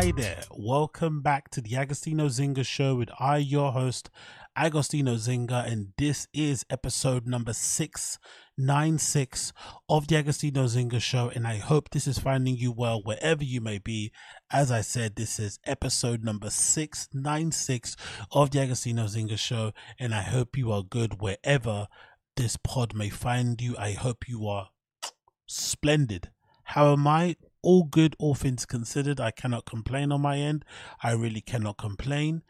hi there. Welcome back to the Agostinho Zinga show with I, your host, Agostinho Zinga, and this is episode number 696 of the Agostinho Zinga show. And I hope this is finding you well wherever you may be. As I said, this is episode number 696 of the Agostinho Zinga show, and I hope you are good wherever this pod may find you. I hope you are splendid. How am I? All good, all things considered. I cannot complain on my end. I really cannot complain.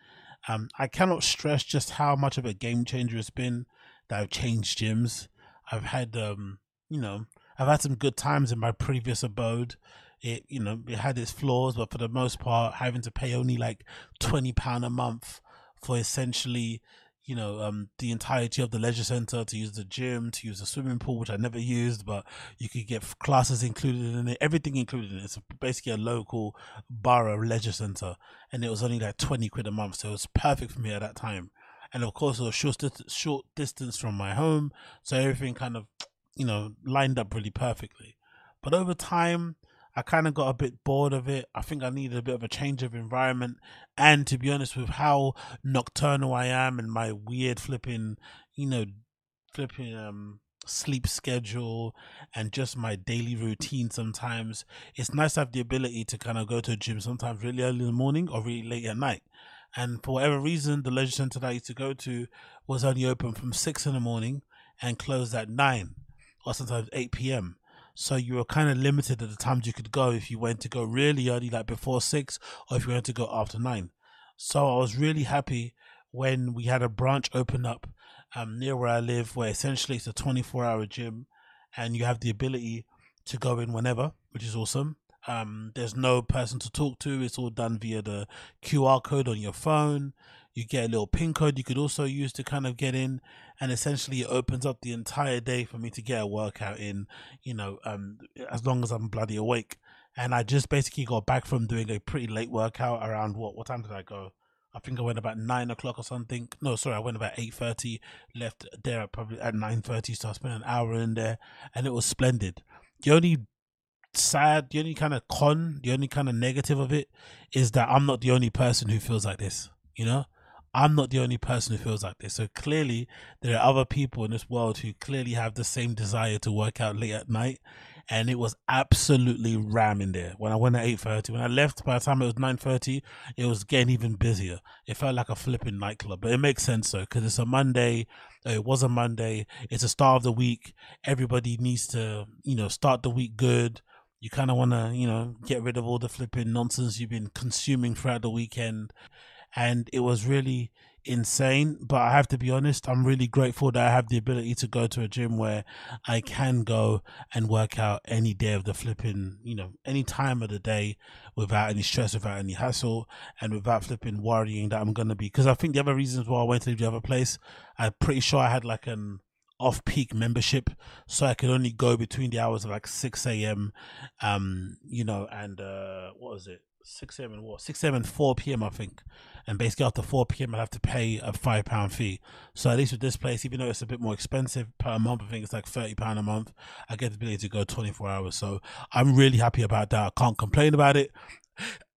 Um, I cannot stress just how much of a game changer it's been that I've changed gyms. I've had, um, you know, I've had some good times in my previous abode. It, you know, it had its flaws, but for the most part, having to pay only like twenty pound a month for essentially you know, um, the entirety of the leisure center to use the gym, to use the swimming pool, which I never used, but you could get classes included in it, everything included in it. It's basically a local borough leisure center, and it was only like 20 quid a month, so it was perfect for me at that time. And of course, it was short, short distance from my home, so everything kind of, you know, lined up really perfectly. But over time, I kind of got a bit bored of it. I think I needed a bit of a change of environment. And to be honest, with how nocturnal I am and my weird flipping, you know, flipping um sleep schedule and just my daily routine sometimes it's nice to have the ability to kind of go to a gym sometimes really early in the morning or really late at night and for whatever reason the leisure center that i used to go to was only open from six in the morning and closed at nine or sometimes 8 p.m so you were kind of limited at the times you could go if you went to go really early, like before six, or if you went to go after nine. So I was really happy when we had a branch open up um, near where I live, where essentially it's a 24 hour gym and you have the ability to go in whenever, which is awesome. Um, there's no person to talk to. It's all done via the QR code on your phone. You get a little pin code you could also use to kind of get in, and essentially it opens up the entire day for me to get a workout in. You know, um, as long as I'm bloody awake. And I just basically got back from doing a pretty late workout around what? What time did I go? I think I went about nine o'clock or something. No, sorry, I went about eight thirty. Left there at probably at nine thirty, so I spent an hour in there, and it was splendid. The only sad, the only kind of con, the only kind of negative of it is that I'm not the only person who feels like this. You know, I'm not the only person who feels like this. So clearly, there are other people in this world who clearly have the same desire to work out late at night. And it was absolutely ramming there. When I went at eight thirty, when I left, by the time it was nine thirty, it was getting even busier. It felt like a flipping nightclub, but it makes sense though because it's a Monday. Oh, it was a Monday. It's the start of the week. Everybody needs to, you know, start the week good you kind of want to you know get rid of all the flipping nonsense you've been consuming throughout the weekend and it was really insane but i have to be honest i'm really grateful that i have the ability to go to a gym where i can go and work out any day of the flipping you know any time of the day without any stress without any hassle and without flipping worrying that i'm gonna be because i think the other reasons why i went to the other place i'm pretty sure i had like an off peak membership so I could only go between the hours of like 6 a.m. um you know and uh what was it 6 a.m. and what 6 a.m. and 4 p.m. I think and basically after 4 p.m. I'd have to pay a five pound fee so at least with this place even though it's a bit more expensive per month I think it's like 30 pound a month I get the ability to go 24 hours so I'm really happy about that I can't complain about it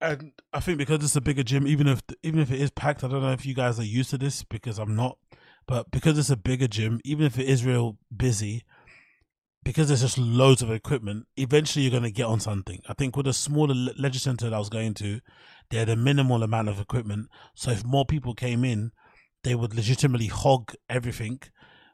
and I think because it's a bigger gym even if even if it is packed I don't know if you guys are used to this because I'm not but because it's a bigger gym, even if it is real busy, because there's just loads of equipment, eventually you're going to get on something. I think with a smaller leisure center that I was going to, they had a minimal amount of equipment. So if more people came in, they would legitimately hog everything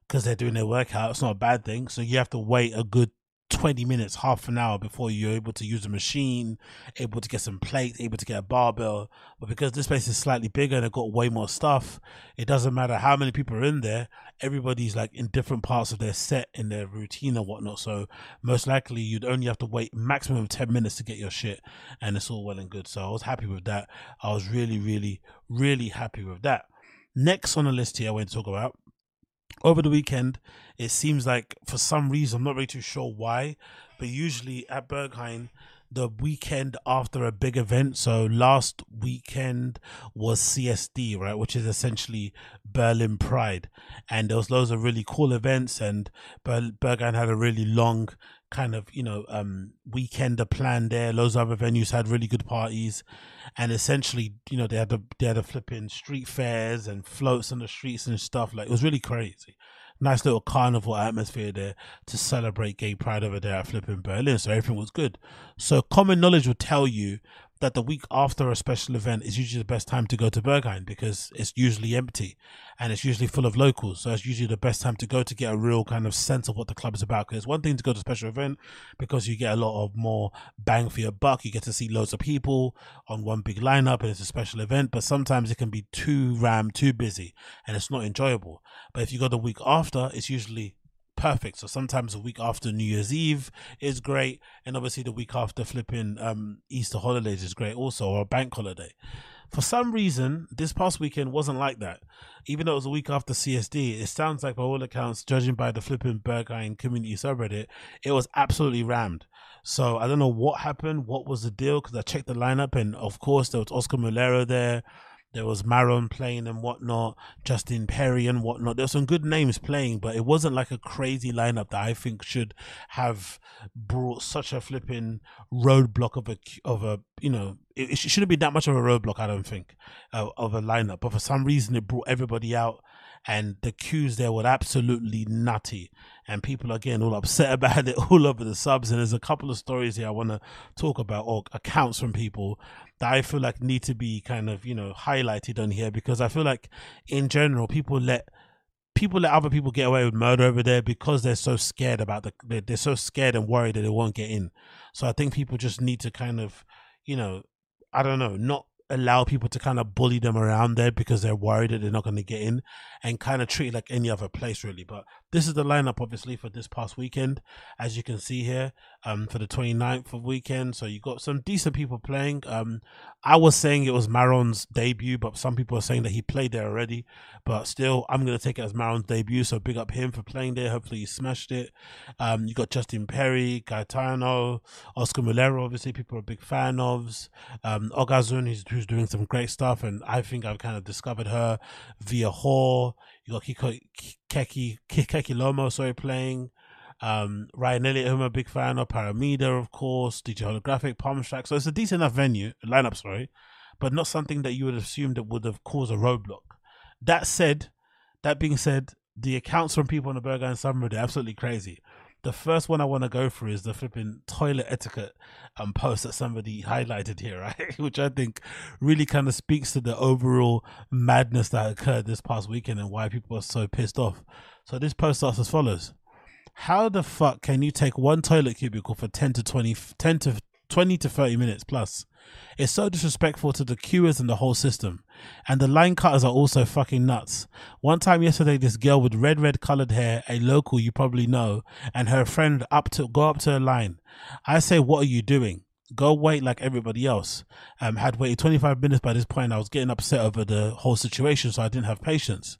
because they're doing their workout. It's not a bad thing. So you have to wait a good 20 minutes, half an hour before you're able to use a machine, able to get some plates, able to get a barbell. But because this place is slightly bigger and they've got way more stuff, it doesn't matter how many people are in there. Everybody's like in different parts of their set, in their routine and whatnot. So most likely you'd only have to wait maximum of 10 minutes to get your shit and it's all well and good. So I was happy with that. I was really, really, really happy with that. Next on the list here, I want to talk about over the weekend, it seems like for some reason, I'm not really too sure why, but usually at Berghain, the weekend after a big event. So last weekend was CSD, right, which is essentially Berlin Pride, and there was loads of really cool events, and Ber- Berghain had a really long kind of you know um weekend plan there. Loads of other venues had really good parties, and essentially you know they had the they had a flipping street fairs and floats on the streets and stuff. Like it was really crazy nice little carnival atmosphere there to celebrate gay pride over there at flipping Berlin. So everything was good. So common knowledge would tell you that the week after a special event is usually the best time to go to Berghain because it's usually empty and it's usually full of locals. So it's usually the best time to go to get a real kind of sense of what the club is about. Because it's one thing to go to a special event because you get a lot of more bang for your buck. You get to see loads of people on one big lineup and it's a special event. But sometimes it can be too ram, too busy and it's not enjoyable. But if you go the week after, it's usually perfect. So sometimes a week after New Year's Eve is great, and obviously the week after flipping um, Easter holidays is great also, or a bank holiday. For some reason, this past weekend wasn't like that. Even though it was a week after CSD, it sounds like by all accounts, judging by the flipping Berghain community subreddit, it was absolutely rammed. So I don't know what happened, what was the deal, because I checked the lineup, and of course there was Oscar Mulero there. There was Marron playing and whatnot, Justin Perry and whatnot. There were some good names playing, but it wasn't like a crazy lineup that I think should have brought such a flipping roadblock of a of a you know it, it shouldn't be that much of a roadblock. I don't think uh, of a lineup, but for some reason it brought everybody out and the queues there were absolutely nutty. And people are getting all upset about it all over the subs. And there's a couple of stories here i want to talk about or accounts from people that i feel like need to be kind of you know highlighted on here because i feel like in general people let people let other people get away with murder over there because they're so scared about the they're, they're so scared and worried that they won't get in. So i think people just need to kind of you know i don't know not allow people to kind of bully them around there because they're worried that they're not going to get in and kind of treat it like any other place really. But this is the lineup obviously for this past weekend. As you can see here um for the 29th of weekend. So you got some decent people playing. Um i was saying it was maron's debut but some people are saying that he played there already. But still i'm going to take it as maron's debut. So big up him for playing there. Hopefully he smashed it. Um you got justin perry gaetano oscar mulero obviously people are big fan of. Um Ogazón who's, who's doing some great stuff. And i think i've kind of discovered her via hall you got Kiko, Keki, Keki Lomo, sorry, playing. Um, Ryan Elliott, who I'm a big fan of, Paramida, of course, DJ Holographic, Palm. So it's a decent enough venue, lineup, sorry, but not something that you would assume that would have caused a roadblock. That said, that being said, the accounts from people on the Berghain subreddit are absolutely crazy the first one I want to go through is the flipping toilet etiquette um, post that somebody highlighted here, right? Which I think really kind of speaks to the overall madness that occurred this past weekend and why people are so pissed off. So this post starts as follows. How the fuck can you take one toilet cubicle for 10 to 20, 10 to 20 to 30 minutes plus? It's so disrespectful to the queuers and the whole system. And the line cutters are also fucking nuts. One time yesterday, this girl with red, red colored hair, a local you probably know, and her friend up to go up to her line. I say, what are you doing? Go wait like everybody else. Um, had waited 25 minutes by this point. I was getting upset over the whole situation, so I didn't have patience.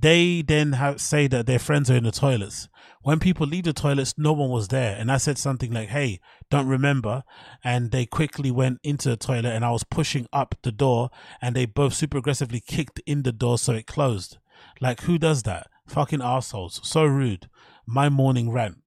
They then have, say that their friends are in the toilets. When people leave the toilets, no one was there. And I said something like, hey, don't remember. And they quickly went into the toilet and I was pushing up the door and they both super aggressively kicked in the door so it closed. Like, who does that? Fucking assholes. So rude. My morning rant.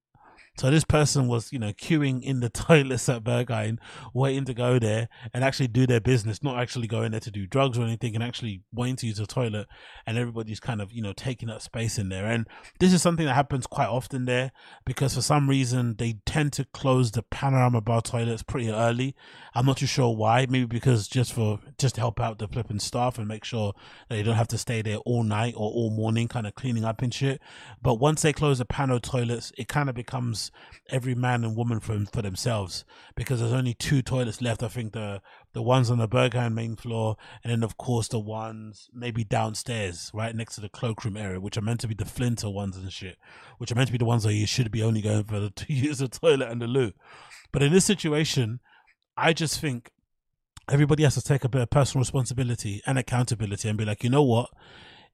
So this person was, you know, queuing in the toilets at Berghain, waiting to go there and actually do their business, not actually going there to do drugs or anything, and actually waiting to use the toilet. And everybody's kind of, you know, taking up space in there. And this is something that happens quite often there because for some reason they tend to close the panorama bar toilets pretty early. I'm not too sure why. Maybe because just for just to help out the flipping staff and make sure that they don't have to stay there all night or all morning, kind of cleaning up and shit. But once they close the pano toilets, it kind of becomes every man and woman for for themselves because there's only two toilets left. I think the the ones on the Berghain main floor, and then of course the ones maybe downstairs, right next to the cloakroom area, which are meant to be the FLINTA ones and shit, which are meant to be the ones where you should be only going for the to use the toilet and the loo. But in this situation, I just think everybody has to take a bit of personal responsibility and accountability and be like, you know what?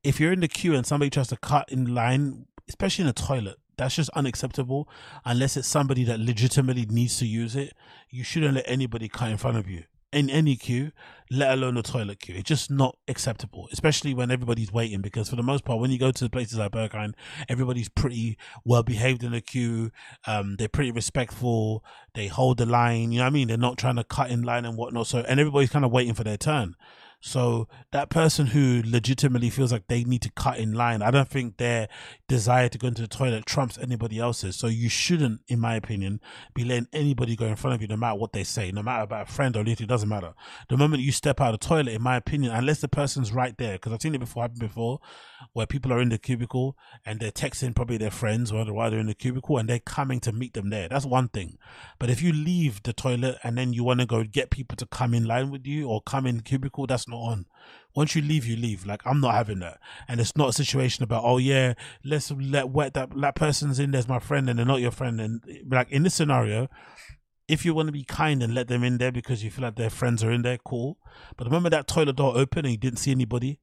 If you're in the queue and somebody tries to cut in line, especially in a toilet, that's just unacceptable. Unless it's somebody that legitimately needs to use it, you shouldn't let anybody cut in front of you in any queue, let alone a toilet queue. It's just not acceptable, especially when everybody's waiting. Because for the most part, when you go to places like Berghain, everybody's pretty well behaved in the queue. Um, they're pretty respectful. They hold the line. You know what I mean? They're not trying to cut in line and whatnot. So, and everybody's kind of waiting for their turn. So that person who legitimately feels like they need to cut in line, I don't think their desire to go into the toilet trumps anybody else's. So you shouldn't, in my opinion, be letting anybody go in front of you, no matter what they say, no matter about a friend or anything, it doesn't matter. The moment you step out of the toilet, in my opinion, unless the person's right there, because I've seen it before happen before, where people are in the cubicle and they're texting probably their friends while they're in the cubicle and they're coming to meet them there. That's one thing. But if you leave the toilet and then you want to go get people to come in line with you or come in cubicle, that's not on. Once you leave, you leave. Like I'm not having that. And it's not a situation about, oh yeah, let's let wet that that person's in there's my friend and they're not your friend. And like in this scenario, if you want to be kind and let them in there because you feel like their friends are in there, cool. But the moment that toilet door opened and you didn't see anybody,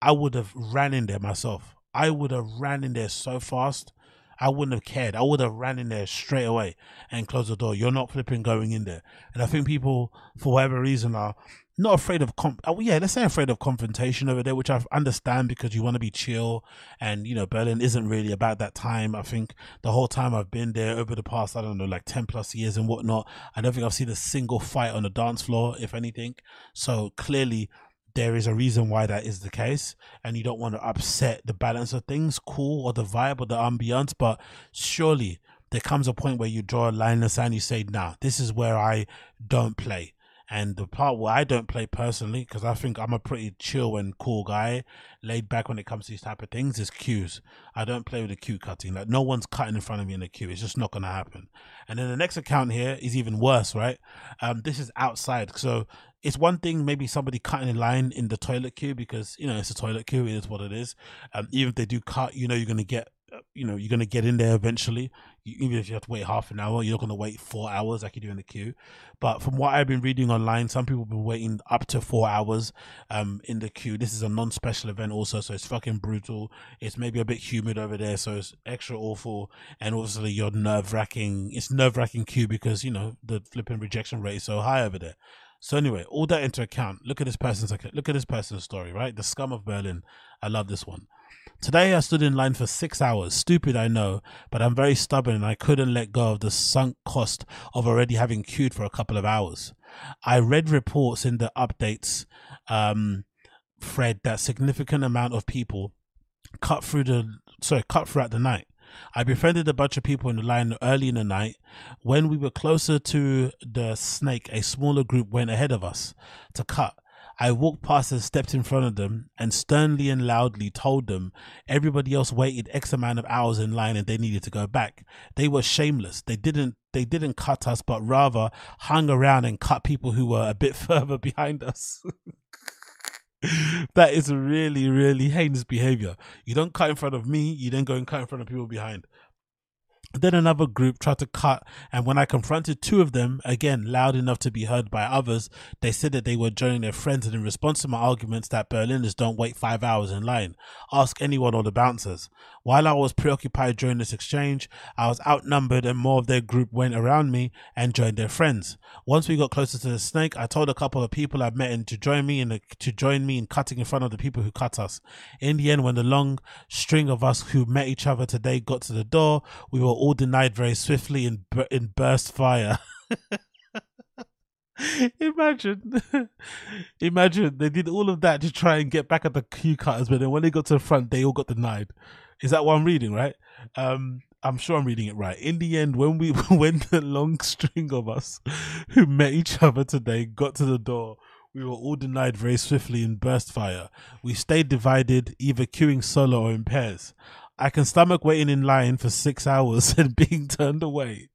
I would have ran in there myself. I would have ran in there so fast. I wouldn't have cared. I would have ran in there straight away and closed the door. You're not flipping going in there. And I think people, for whatever reason, are not afraid of comp. Oh, uh, yeah, let's say afraid of confrontation over there, which I understand because you want to be chill, and you know Berlin isn't really about that time. I think the whole time I've been there over the past, I don't know, like ten plus years and whatnot, I don't think I've seen a single fight on the dance floor, if anything. So clearly, there is a reason why that is the case and you don't want to upset the balance of things cool or the vibe or the ambiance but surely there comes a point where you draw a line in the sand you say nah this is where i don't play and the part where I don't play personally, because I think I'm a pretty chill and cool guy, laid back when it comes to these type of things, is queues. I don't play with the queue cutting. Like no one's cutting in front of me in the queue. It's just not gonna happen. And then the next account here is even worse, right? Um, this is outside. So it's one thing maybe somebody cutting in line in the toilet queue because you know it's a toilet queue. It is what it is. Um, even if they do cut, you know you're gonna get you know you're going to get in there eventually even if you have to wait half an hour you're not going to wait four hours like you do in the queue but from what i've been reading online some people have been waiting up to four hours um in the queue this is a non-special event also so it's fucking brutal it's maybe a bit humid over there so it's extra awful and obviously you're nerve-wracking it's nerve-wracking queue because you know the flipping rejection rate is so high over there so anyway, all that into account. Look at this person's look at this person's story, right? The scum of Berlin. I love this one. Today I stood in line for six hours. Stupid, I know, but I'm very stubborn and I couldn't let go of the sunk cost of already having queued for a couple of hours. I read reports in the updates um, thread that significant amount of people cut through the sorry cut throughout the night. I befriended a bunch of people in the line early in the night. When we were closer to the snake, a smaller group went ahead of us to cut. I walked past and stepped in front of them and sternly and loudly told them everybody else waited X amount of hours in line and they needed to go back. They were shameless. They didn't they didn't cut us, but rather hung around and cut people who were a bit further behind us. that is really, really heinous behavior. You don't cut in front of me, you then go and cut in front of people behind. Then another group tried to cut, and when I confronted two of them, again loud enough to be heard by others, they said that they were joining their friends. And in response to my arguments that Berliners don't wait five hours in line, ask anyone or the bouncers. While I was preoccupied during this exchange, I was outnumbered, and more of their group went around me and joined their friends. Once we got closer to the snake, I told a couple of people I met in to join me in the, to join me in cutting in front of the people who cut us. In the end, when the long string of us who met each other today got to the door, we were all denied very swiftly in in burst fire. imagine, imagine they did all of that to try and get back at the queue cutters, but then when they got to the front, they all got denied. Is that what I'm reading, right? Um, I'm sure I'm reading it right. In the end, when we when the long string of us who met each other today got to the door, we were all denied very swiftly in burst fire. We stayed divided, either queuing solo or in pairs. I can stomach waiting in line for six hours and being turned away.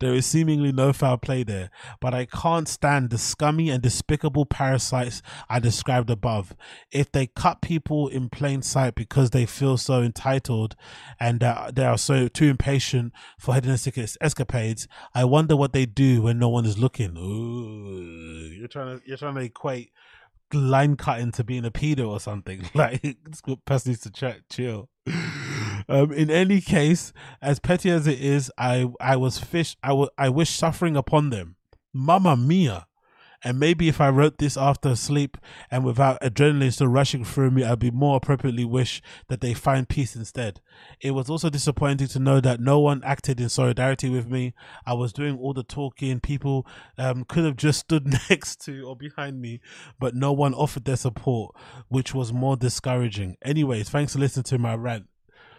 There is seemingly no foul play there, but I can't stand the scummy and despicable parasites I described above. If they cut people in plain sight because they feel so entitled and uh, they are so too impatient for hedonistic escapades, I wonder what they do when no one is looking. Ooh, you're trying to you're trying to equate line cutting to being a pedo or something. Like this person needs to check, chill. Um, in any case, as petty as it is, I I was fish. I, w- I wish suffering upon them. Mamma mia. And maybe if I wrote this after sleep and without adrenaline still rushing through me, I'd be more appropriately wish that they find peace instead. It was also disappointing to know that no one acted in solidarity with me. I was doing all the talking. People um, could have just stood next to or behind me, but no one offered their support, which was more discouraging. Anyways, thanks for listening to my rant.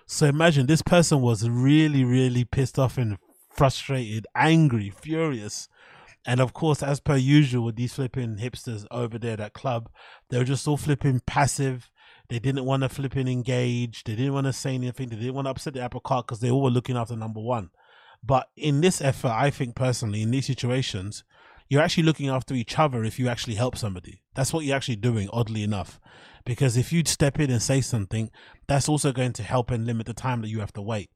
So imagine this person was really, really pissed off and frustrated, angry, furious and of course, as per usual with these flipping hipsters over there at club, they were just all flipping passive. They didn't want to flipping engage. They didn't want to say anything. They didn't want to upset the apple cart because they all were looking after number one. But in this effort, I think personally, in these situations, you're actually looking after each other if you actually help somebody. That's what you're actually doing, oddly enough. Because if you'd step in and say something, that's also going to help and limit the time that you have to wait.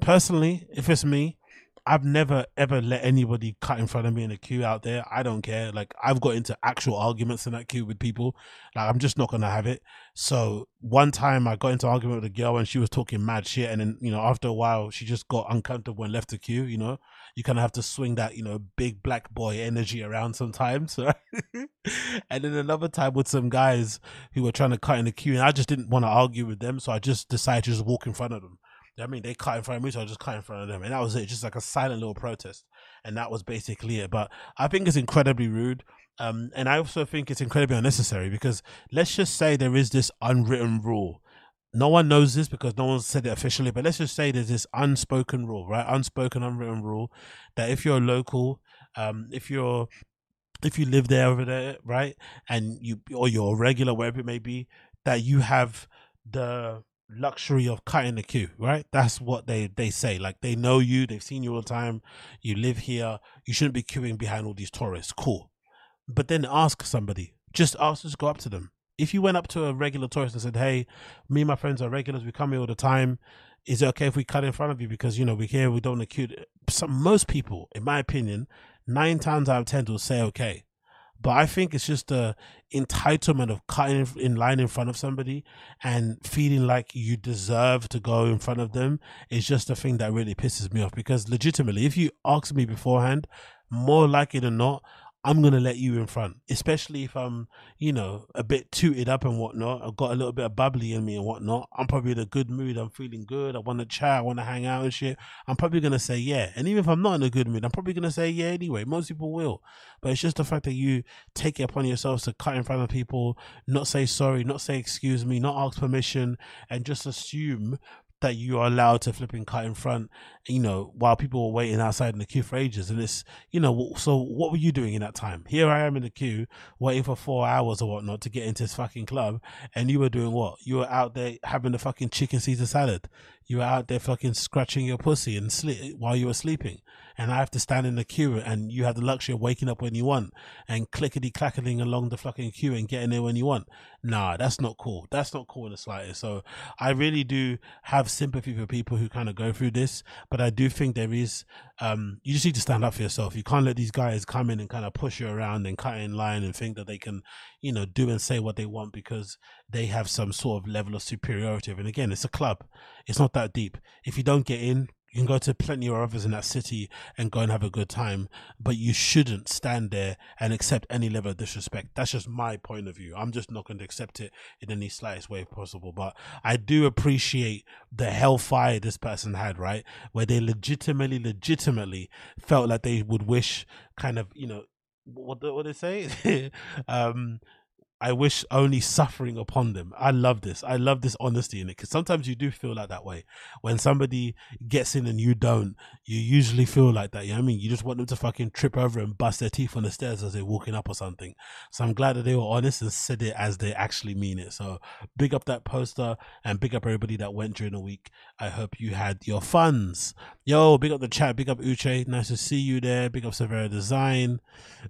Personally, if it's me, I've never ever let anybody cut in front of me in a queue out there. I don't care. Like I've got into actual arguments in that queue with people. Like I'm just not gonna have it. So one time I got into argument with a girl and she was talking mad shit, and then you know after a while she just got uncomfortable and left the queue. You know, you kind of have to swing that you know big black boy energy around sometimes. and then another time with some guys who were trying to cut in the queue, and I just didn't want to argue with them, so I just decided to just walk in front of them. I mean, they cut in front of me, so I just cut in front of them, and that was it. Just like a silent little protest, and that was basically it. But I think it's incredibly rude, um, and I also think it's incredibly unnecessary because let's just say there is this unwritten rule. No one knows this because no one said it officially, but let's just say there's this unspoken rule, right? Unspoken, unwritten rule that if you're local, um, if you're if you live there over there, right, and you or you're a regular, wherever it may be, that you have the luxury of cutting the queue, right? That's what they they say. Like they know you, they've seen you all the time. You live here. You shouldn't be queuing behind all these tourists. Cool, but then ask somebody. Just ask. Just go up to them. If you went up to a regular tourist and said, "Hey, me and my friends are regulars. We come here all the time. Is it okay if we cut in front of you because you know we're here? We don't queue." Some most people, in my opinion, nine times out of ten will say okay. But I think it's just the entitlement of cutting in line in front of somebody and feeling like you deserve to go in front of them is just a thing that really pisses me off. Because legitimately, if you ask me beforehand, more likely than not, I'm gonna let you in front, especially if I'm, you know, a bit tooted up and whatnot. I've got a little bit of bubbly in me and whatnot. I'm probably in a good mood. I'm feeling good. I want to chat. I want to hang out and shit. I'm probably gonna say yeah. And even if I'm not in a good mood, I'm probably gonna say yeah anyway. Most people will, but it's just the fact that you take it upon yourselves to cut in front of people, not say sorry, not say excuse me, not ask permission, and just assume that you are allowed to flip and cut in front, you know, while people were waiting outside in the queue for ages. And it's, you know, so what were you doing in that time? Here I am in the queue, waiting for four hours or whatnot to get into this fucking club. And you were doing what? You were out there having the fucking chicken Caesar salad. You were out there fucking scratching your pussy and sleep while you were sleeping and I have to stand in the queue and you have the luxury of waking up when you want and clickety clacking along the fucking queue and getting there when you want. Nah, that's not cool. That's not cool in the slightest. So I really do have sympathy for people who kind of go through this, but I do think there is, um, you just need to stand up for yourself. You can't let these guys come in and kind of push you around and cut in line and think that they can, you know, do and say what they want because they have some sort of level of superiority. And again, it's a club. It's not that deep. If you don't get in, you can go to plenty of others in that city and go and have a good time, but you shouldn't stand there and accept any level of disrespect. That's just my point of view. I'm just not going to accept it in any slightest way possible. But I do appreciate the hellfire this person had, right? Where they legitimately, legitimately felt like they would wish kind of, you know, what what they say, um, I wish only suffering upon them. I love this. I love this honesty in it because sometimes you do feel like that way. When somebody gets in and you don't, you usually feel like that. You know what I mean? You just want them to fucking trip over and bust their teeth on the stairs as they're walking up or something. So I'm glad that they were honest and said it as they actually mean it. So big up that poster and big up everybody that went during the week. I hope you had your funds. Yo, big up the chat. Big up Uche. Nice to see you there. Big up Severa Design.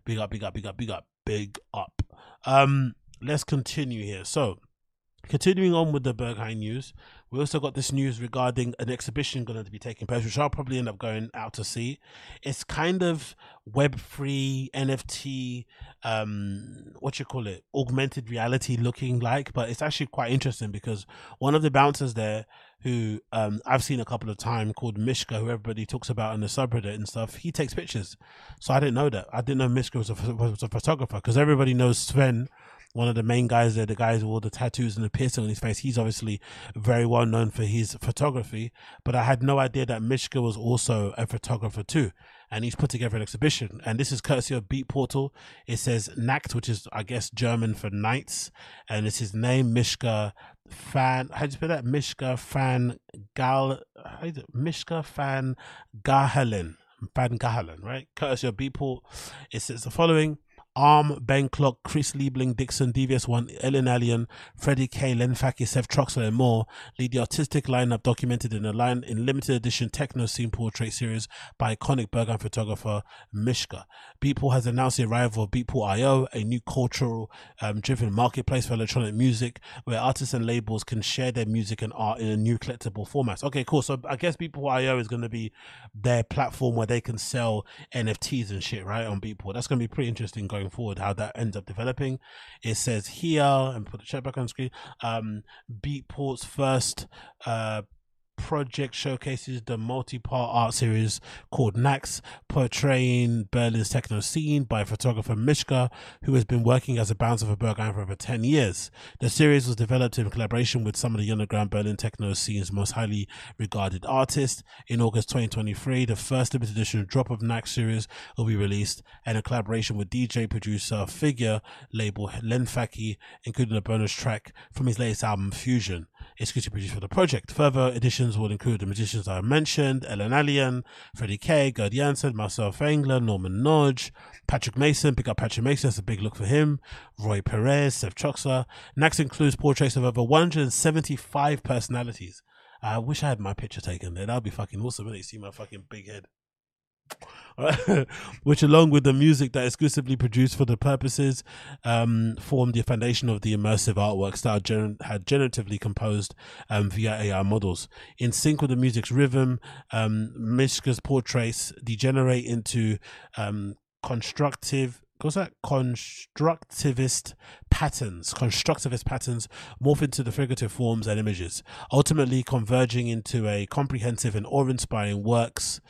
Big up, big up, big up, big up, big up. Um, let's continue here. So, continuing on with the Berghain news, we also got this news regarding an exhibition going to be taking place, which I'll probably end up going out to see. It's kind of web free NFT, um, what you call it, augmented reality looking like, but it's actually quite interesting because one of the bouncers there who um, I've seen a couple of times called Mishka, who everybody talks about in the subreddit and stuff, he takes pictures. So I didn't know that. I didn't know Mishka was a, was a photographer because everybody knows Sven one of the main guys there, the guys with all the tattoos and the piercing on his face. He's obviously very well known for his photography, but I had no idea that Mishka was also a photographer too. And he's put together an exhibition, and this is courtesy of Beatportal. It says Nacht, which is I guess German for nights, and it's his name Mishka Fan. How do you spell that? Mishka Fan Gal. How do, Mishka Fan Gahalen. Van Gahalen, right? Courtesy of Beatport. It says the following. Arm, Ben Klock, Chris Liebing, Dixon, DVS1, Ellen Allien, Freddy K, Len Faki, Seth Troxler, and more lead the artistic lineup documented in a line in limited edition techno scene portrait series by iconic Berghain photographer Mishka. Beatport has announced the arrival of Beatport.io, a new cultural um, driven marketplace for electronic music where artists and labels can share their music and art in a new collectible format. Okay, cool. So I guess Beatport.io is going to be their platform where they can sell NFTs and shit, right? On Beatport. That's going to be pretty interesting going going forward, how that ends up developing. It says here, and put the chat back on screen, um, Beatport's first uh, project showcases the multi-part art series called Nachts, portraying Berlin's techno scene by photographer Mishka, who has been working as a bouncer for Berghain for over 10 years. The series was developed in collaboration with some of the underground Berlin techno scene's most highly regarded artists. In August 2023, the first limited edition drop of Nachts series will be released, and a collaboration with DJ producer Figure label Len Faki, including a bonus track from his latest album Fusion exclusively produced for the project. Further editions will include the musicians I mentioned, Ellen Allien, Freddie K, Gerd Janson, Marcel Fengler, Norman Nodge, Patrick Mason, pick up Patrick Mason, that's a big look for him, Roi Perez, Seth Troxler. Nachts includes portraits of over 175 personalities. I wish I had my picture taken there. That'd be fucking awesome. You see my fucking big head. which, along with the music that exclusively produced for the purposes, um, formed the foundation of the immersive artwork style gener- had generatively composed um, via AI models. In sync with the music's rhythm, um, Mishka's portraits degenerate into um, constructive what's that constructivist patterns constructivist patterns morph into the figurative forms and images ultimately converging into a comprehensive and awe-inspiring works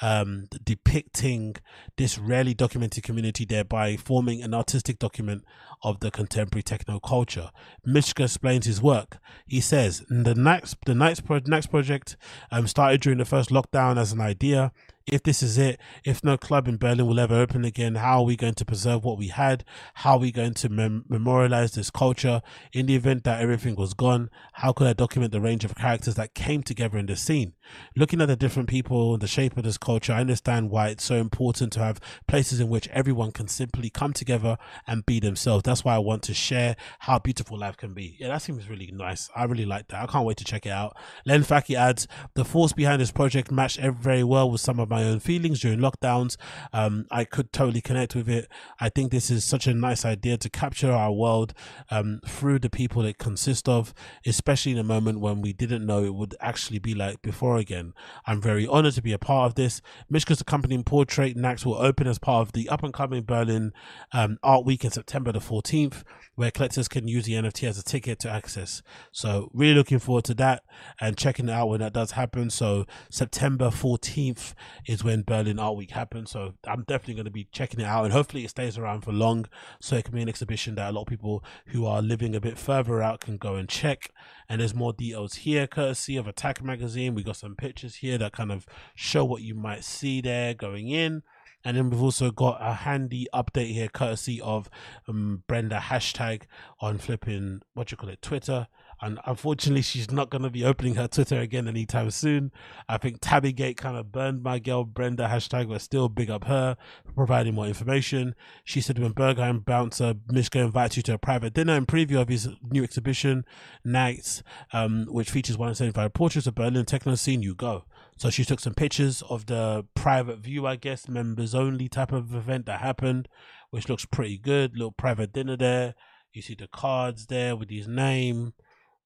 um, depicting this rarely documented community thereby forming an artistic document of the contemporary techno culture mishka explains his work he says the next the next, pro- next project um, started during the first lockdown as an idea if this is it, if no club in Berlin will ever open again, how are we going to preserve what we had? How are we going to mem- memorialize this culture? In the event that everything was gone, how could I document the range of characters that came together in the scene? Looking at the different people and the shape of this culture, I understand why it's so important to have places in which everyone can simply come together and be themselves. That's why I want to share how beautiful life can be. Yeah, that seems really nice. I really like that. I can't wait to check it out. Len Faki adds, the force behind this project matched very well with some of my own feelings during lockdowns. Um, I could totally connect with it. I think this is such a nice idea to capture our world um, through the people it consists of, especially in a moment when we didn't know it would actually be like before again. I'm very honored to be a part of this. Mishka's accompanying portrait Nachts will open as part of the up and coming Berlin um, Art Week in September the 14th, where collectors can use the NFT as a ticket to access. So, really looking forward to that and checking it out when that does happen. So, September 14th is when Berlin Art Week happens. So, I'm definitely going to be checking it out and hopefully it stays around for long so it can be an exhibition that a lot of people who are living a bit further out can go and check. And there's more details here, courtesy of Attack Magazine. We got some pictures here that kind of show what you might see there going in. And then we've also got a handy update here, courtesy of um, Brenda hashtag on flipping what you call it Twitter. And unfortunately, she's not going to be opening her Twitter again anytime soon. I think Tabbygate kind of burned my girl Brenda hashtag, but still big up her for providing more information. She said when Berghain bouncer Mishka invites you to a private dinner and preview of his new exhibition, Nights, um, which features 175 portraits of Berlin techno scene, you go. So she took some pictures of the private view, I guess, members only type of event that happened, which looks pretty good. Little private dinner there. You see the cards there with his name.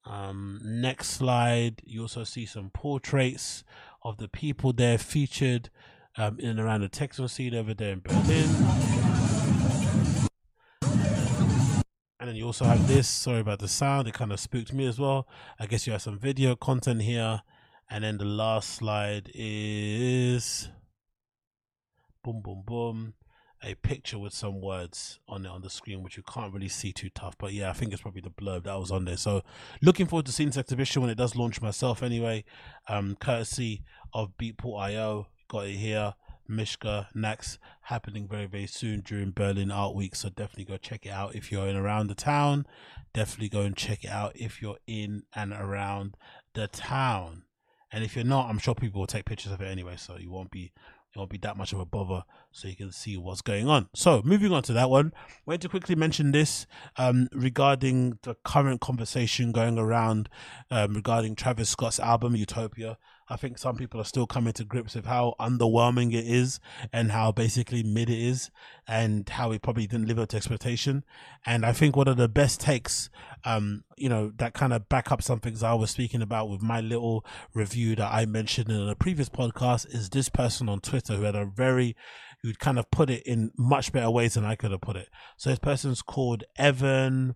Um, next slide, you also see some portraits of the people there featured um, in and around the techno scene over there in Berlin. And then you also have this. Sorry about the sound; it kind of spooked me as well. I guess you have some video content here and then the last slide is boom, boom, boom. A picture with some words on it on the screen, which you can't really see too tough. But yeah, I think it's probably the blurb that was on there. So looking forward to seeing this exhibition when it does launch myself anyway. Um, courtesy of Beatport.io. Got it here. Mishka next happening very very soon during Berlin Art Week. So definitely go check it out if you're in around the town. Definitely go and check it out if you're in and around the town. And if you're not, I'm sure people will take pictures of it anyway, so you won't be it won't be that much of a bother so you can see what's going on. So moving on to that one, I want to quickly mention this um, regarding the current conversation going around um, regarding Travis Scott's album Utopia. I think some people are still coming to grips with how underwhelming it is and how basically mid it is and how it probably didn't live up to expectation. And I think one of the best takes, um, you know, that kind of back up some things I was speaking about with my little review that I mentioned in a previous podcast is this person on Twitter who had a very, who'd kind of put it in much better ways than I could have put it. So this person's called Evan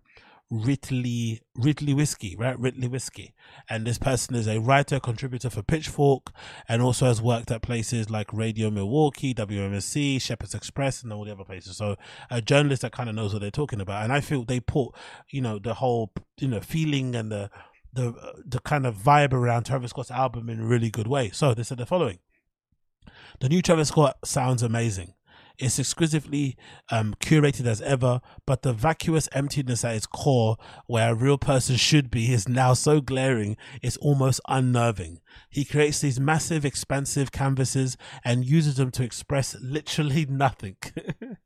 Ridley Ridley Whiskey, right? Ridley Whiskey. And this person is a writer, contributor for Pitchfork, and also has worked at places like Radio Milwaukee, WMSE, Shepherd's Express, and all the other places. So a journalist that kind of knows what they're talking about. And I feel they put, you know, the whole, you know, feeling and the the the kind of vibe around Travis Scott's album in a really good way. So they said the following. The new Travis Scott sounds amazing. It's exquisitely um, curated as ever, but the vacuous emptiness at its core, where a real person should be, is now so glaring it's almost unnerving. He creates these massive, expansive canvases and uses them to express literally nothing.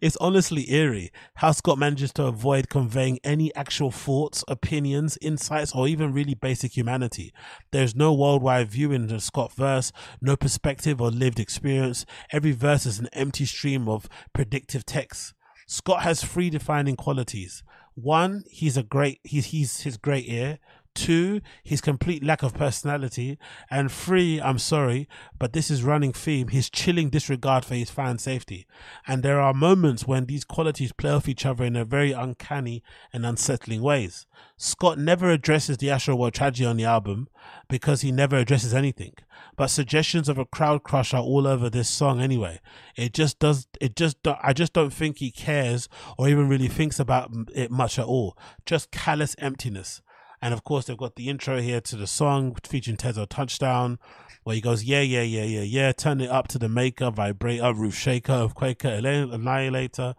it's honestly eerie how Scott manages to avoid conveying any actual thoughts, opinions, insights, or even really basic humanity. There's no worldwide view in the Scott verse, no perspective or lived experience. Every verse is an empty stream of predictive text. Scott has three defining qualities. One, he's a great he's he's his great ear. Two, his complete lack of personality. And three, I'm sorry, but this is running theme, his chilling disregard for his fan safety. And there are moments when these qualities play off each other in a very uncanny and unsettling ways. Scott never addresses the Astroworld tragedy on the album because he never addresses anything. But suggestions of a crowd crush are all over this song anyway. It just does, it just, I just don't think he cares or even really thinks about it much at all. Just callous emptiness. And of course, they've got the intro here to the song featuring Teezo Touchdown, where he goes, Yeah, yeah, yeah, yeah, yeah. Turn it up to the maker, vibrator, roof shaker, of Quaker, annihilator.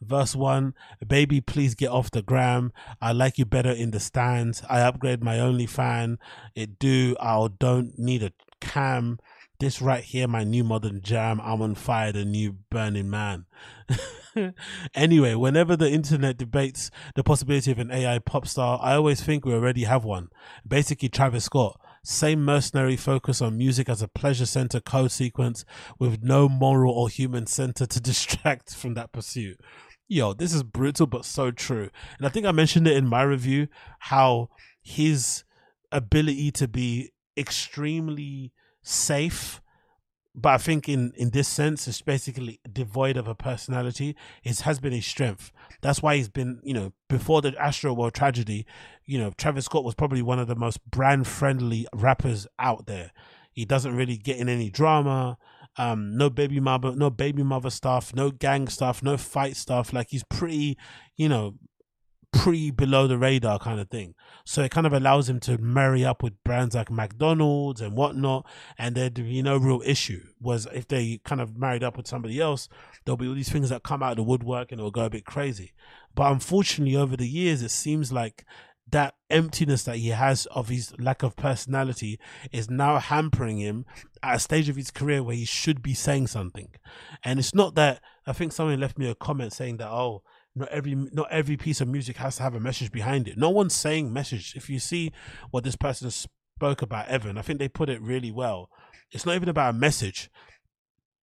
Verse one, baby, please get off the gram. I like you better in the stands. I upgrade my only fan. It do. I don't need a cam. This right here, my new modern jam. I'm on fire, the new burning man. anyway, whenever the internet debates the possibility of an AI pop star, I always think we already have one. Basically, Travis Scott. Same mercenary focus on music as a pleasure center code sequence with no moral or human center to distract from that pursuit. Yo, this is brutal but so true. And I think I mentioned it in my review how his ability to be extremely safe but I think in in this sense, it's basically devoid of a personality. It has been a strength. That's why he's been, you know, before the Astro World tragedy, you know, Travis Scott was probably one of the most brand friendly rappers out there. He doesn't really get in any drama. Um, no baby mother, no baby mother stuff, no gang stuff, no fight stuff. Like he's pretty, you know, pretty below the radar kind of thing. So it kind of allows him to marry up with brands like McDonald's and whatnot, and there'd be no real issue. Was if they kind of married up with somebody else, there'll be all these things that come out of the woodwork and it'll go a bit crazy. But unfortunately, over the years, it seems like that emptiness that he has of his lack of personality is now hampering him at a stage of his career where he should be saying something. And it's not that I think someone left me a comment saying that, oh, not every not every piece of music has to have a message behind it. No one's saying message. If you see what this person spoke about Evan, I think they put it really well. It's not even about a message.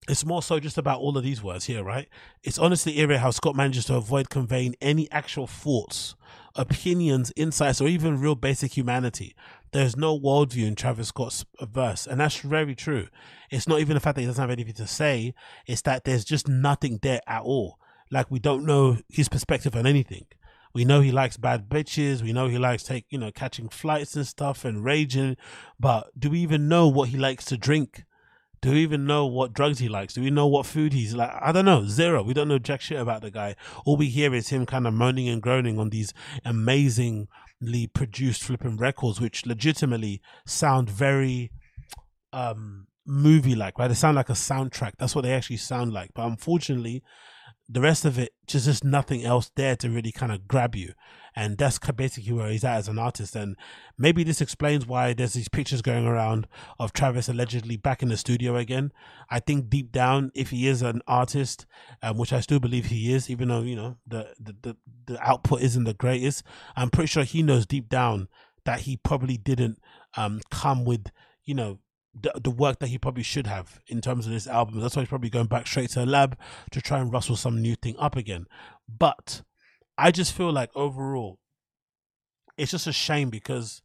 It's more so just about all of these words here, right? It's honestly eerie how Scott manages to avoid conveying any actual thoughts, opinions, insights, or even real basic humanity. There's no worldview in Travis Scott's verse, and that's very true. It's not even the fact that he doesn't have anything to say, it's that there's just nothing there at all. Like we don't know his perspective on anything. We know he likes bad bitches. We know he likes take you know catching flights and stuff and raging. But do we even know what he likes to drink? Do we even know what drugs he likes? Do we know what food he's like? I don't know. Zero. We don't know jack shit about the guy. All we hear is him kind of moaning and groaning on these amazingly produced flipping records, which legitimately sound very um movie like, right? They sound like a soundtrack. That's what they actually sound like. But unfortunately, the rest of it just just nothing else there to really kind of grab you. And that's basically where he's at as an artist. And maybe this explains why there's these pictures going around of travis allegedly back in the studio again. I think deep down if he is an artist um, which i still believe he is even though you know the, the the the output isn't the greatest i'm pretty sure he knows deep down that he probably didn't um come with you know the, the work that he probably should have in terms of this album. That's why he's probably going back straight to a lab to try and rustle some new thing up again. But I just feel like overall, it's just a shame because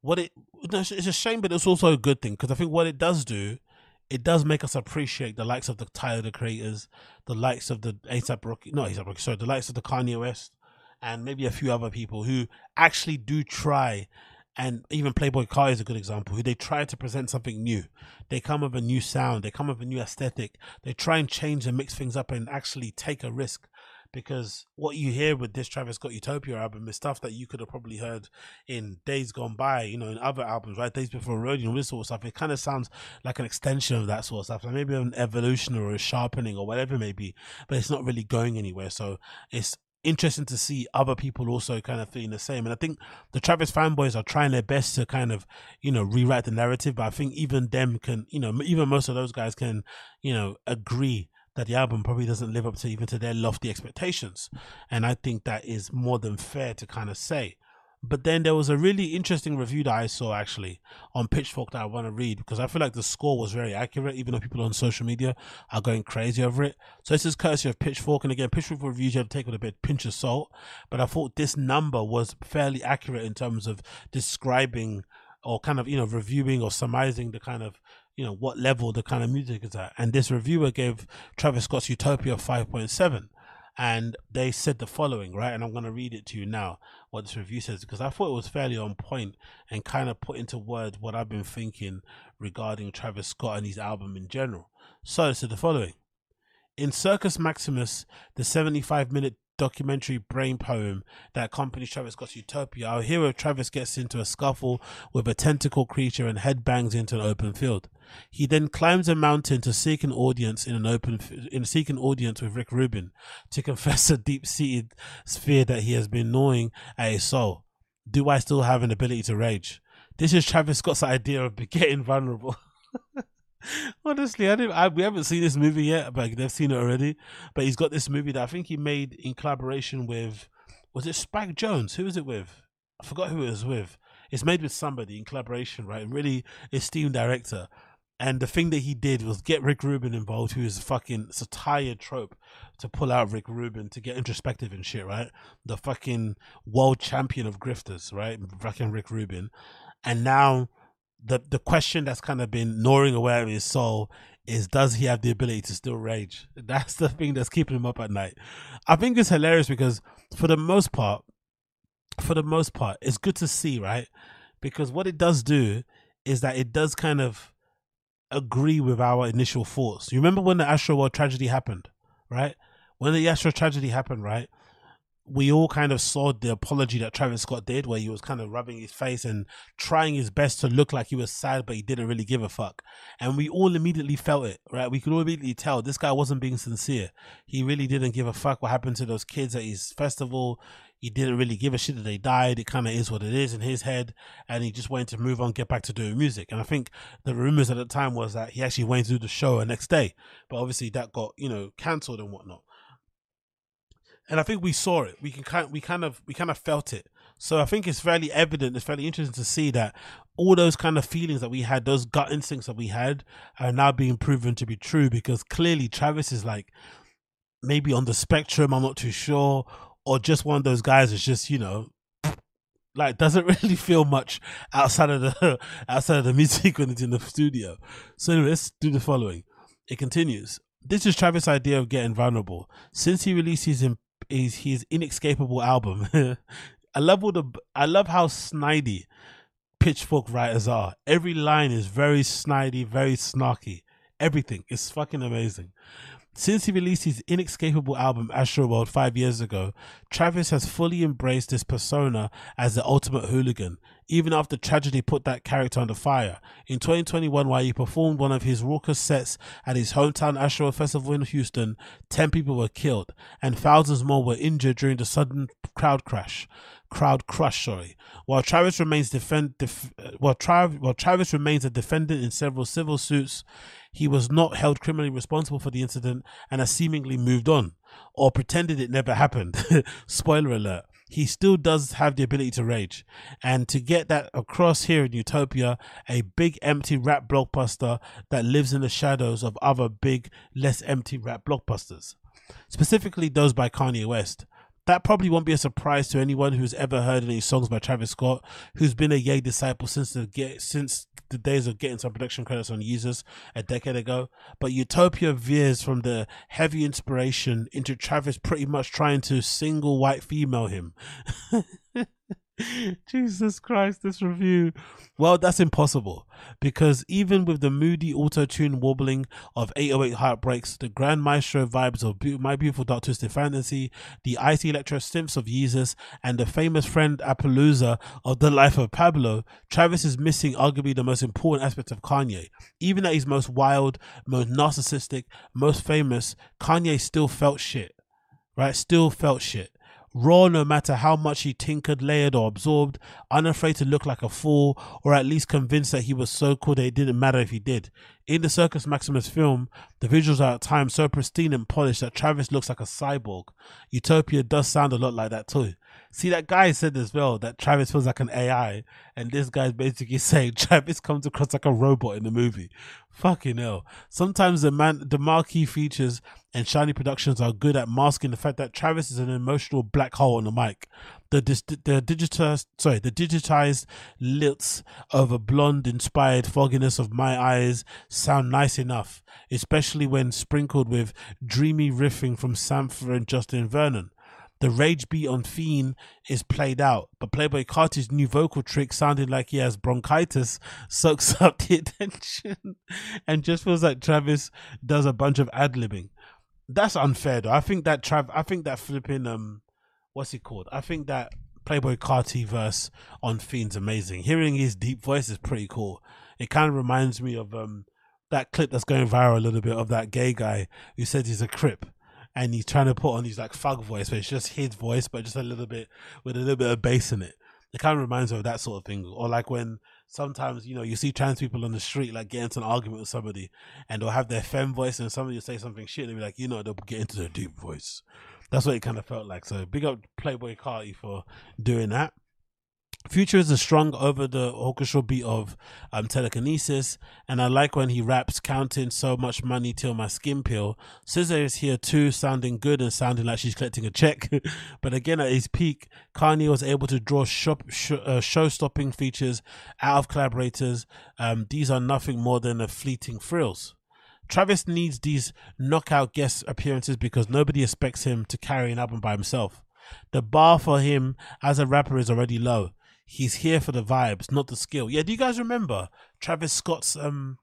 what it it's a shame, but it's also a good thing because I think what it does do, it does make us appreciate the likes of the Tyler the Creators, the likes of the ASAP Rocky, no ASAP Rocky, sorry, the likes of the Kanye West, and maybe a few other people who actually do try and even Playboy Carti is a good example, who they try to present something new. They come with a new sound, they come with a new aesthetic, they try and change and mix things up and actually take a risk. Because what you hear with this Travis Scott Utopia album is stuff that you could have probably heard in days gone by, you know, in other albums, right? Days Before Rodeo, and this sort of stuff. It kind of sounds like an extension of that sort of stuff, like maybe an evolution or a sharpening or whatever it may be, but it's not really going anywhere. So it's interesting to see other people also kind of feeling the same. And I think the Travis fanboys are trying their best to kind of, you know, rewrite the narrative. But I think even them can, you know, even most of those guys can, you know, agree that the album probably doesn't live up to even to their lofty expectations. And I think that is more than fair to kind of say. But then there was a really interesting review that I saw actually on Pitchfork that I want to read because I feel like the score was very accurate, even though people on social media are going crazy over it. So this is courtesy of Pitchfork, and again, Pitchfork reviews you have to take with a bit pinch of salt. But I thought this number was fairly accurate in terms of describing or kind of you know reviewing or surmising the kind of you know what level the kind of music is at. And this reviewer gave Travis Scott's Utopia five point seven and they said the following, right? And I'm going to read it to you now, what this review says, because I thought it was fairly on point and kind of put into words what I've been thinking regarding Travis Scott and his album in general. So it said the following In Circus Maximus, the 75 minute documentary brain poem that accompanies Travis Scott's Utopia, our hero Travis gets into a scuffle with a tentacle creature and headbangs into an open field. He then climbs a mountain to seek an audience in an open in seek an audience with Rick Rubin to confess a deep-seated fear that he has been gnawing at his soul. Do I still have an ability to rage? This is Travis Scott's idea of getting vulnerable. Honestly, I didn't. I, we haven't seen this movie yet, but they've seen it already. But he's got this movie that I think he made in collaboration with. Was it Spike Jonze? Who was it with? I forgot who it was with. It's made with somebody in collaboration, right? A really esteemed director. And the thing that he did was get Rick Rubin involved, who is fucking it's a tired trope to pull out Rick Rubin to get introspective and shit, right? The fucking world champion of grifters, right? Fucking Rick Rubin. And now the the question that's kind of been gnawing away at his soul is does he have the ability to still rage? That's the thing that's keeping him up at night. I think it's hilarious because for the most part, for the most part, it's good to see, right? Because what it does do is that it does kind of agree with our initial thoughts. You remember when the Astroworld tragedy happened, right? When the Astro tragedy happened, right? We all kind of saw the apology that Travis Scott did, where he was kind of rubbing his face and trying his best to look like he was sad, but he didn't really give a fuck. And we all immediately felt it, right? We could all immediately tell this guy wasn't being sincere. He really didn't give a fuck what happened to those kids at his festival. He didn't really give a shit that they died. It kind of is what it is in his head. And he just wanted to move on, get back to doing music. And I think the rumors at the time was that he actually went to do the show the next day. But obviously that got, you know, cancelled and whatnot and I think we saw it. We can kind we kind of we kind of felt it. So I think it's fairly evident. It's fairly interesting to see that all those kind of feelings that we had, those gut instincts that we had, are now being proven to be true. Because clearly Travis is like maybe on the spectrum. I'm not too sure, or just one of those guys is just you know like doesn't really feel much outside of the outside of the music when it's in the studio. So anyway, let's do the following. It continues. This is Travis' idea of getting vulnerable. Since he released his is his inescapable album. I love all the I love how snidey Pitchfork writers are. Every line is very snidey, very snarky. Everything is fucking amazing. Since he released his inescapable album Astroworld five years ago, Travis has fully embraced this persona as the ultimate hooligan, even after tragedy put that character under fire. In 2021, while he performed one of his raucous sets at his hometown Astroworld Festival in Houston, 10 people were killed and thousands more were injured during the sudden crowd crash crowd crush. Sorry. While Travis remains defend, def, uh, while, Trav, while Travis remains a defendant in several civil suits, he was not held criminally responsible for the incident and has seemingly moved on or pretended it never happened. Spoiler alert. He still does have the ability to rage. And to get that across here in Utopia, a big empty rap blockbuster that lives in the shadows of other big, less empty rap blockbusters. Specifically those by Kanye West. That probably won't be a surprise to anyone who's ever heard any songs by Travis Scott, who's been a Ye disciple since the since the days of getting some production credits on Yeezus a decade ago. But Utopia veers from the heavy inspiration into Travis pretty much trying to single white female him. Yeezus Christ, this review. Well, that's impossible because even with the moody auto tune wobbling of 808 Heartbreaks, the Grand Maestro vibes of My Beautiful Dark Twisted Fantasy, the icy electro synths of Jesus, and the famous friend Appaloosa of The Life of Pablo, Travis is missing arguably the most important aspect of Kanye. Even at his most wild, most narcissistic, most famous, Kanye still felt shit. Right? Still felt shit raw no matter how much he tinkered, layered, or absorbed, unafraid to look like a fool, or at least convinced that he was so cool that it didn't matter if he did. In the Circus Maximus film, the visuals are at times so pristine and polished that Travis looks like a cyborg. Utopia does sound a lot like that too. See, that guy said as well that Travis feels like an AI, and this guy's basically saying Travis comes across like a robot in the movie. Fucking hell. Sometimes the man, the marquee features and shiny productions are good at masking the fact that Travis is an emotional black hole on the mic. The the digitized, sorry, the digitized lips of a blonde inspired fogginess of my eyes sound nice enough, especially when sprinkled with dreamy riffing from Sampha and Justin Vernon. The rage beat on Fiend is played out, but Playboy Carti's new vocal trick, sounding like he has bronchitis, sucks up the attention and just feels like Travis does a bunch of ad libbing. That's unfair, though. I think that Trav, I think that flipping um, what's it called? I think that Playboy Carti verse on Fiend's amazing. Hearing his deep voice is pretty cool. It kind of reminds me of um that clip that's going viral a little bit of that gay guy who said he's a crip and he's trying to put on his like thug voice, but it's just his voice, but just a little bit with a little bit of bass in it. It kind of reminds me of that sort of thing, or like when sometimes you know you see trans people on the street like get into an argument with somebody, and they'll have their fem voice, and somebody will say something shit, they'll be like, you know, they'll get into their deep voice. That's what it kind of felt like. So big up Playboy Carti for doing that. Future is a strong over the orchestral beat of um, telekinesis, and I like when he raps, counting so much money till my skin peel. SZA is here too, sounding good and sounding like she's collecting a check. but again, at his peak, Kanye was able to draw shop, sh- uh, show-stopping features out of collaborators. Um, these are nothing more than a fleeting thrills. Travis needs these knockout guest appearances because nobody expects him to carry an album by himself. The bar for him as a rapper is already low he's here for the vibes, not the skill. Yeah, do you guys remember Travis Scott's um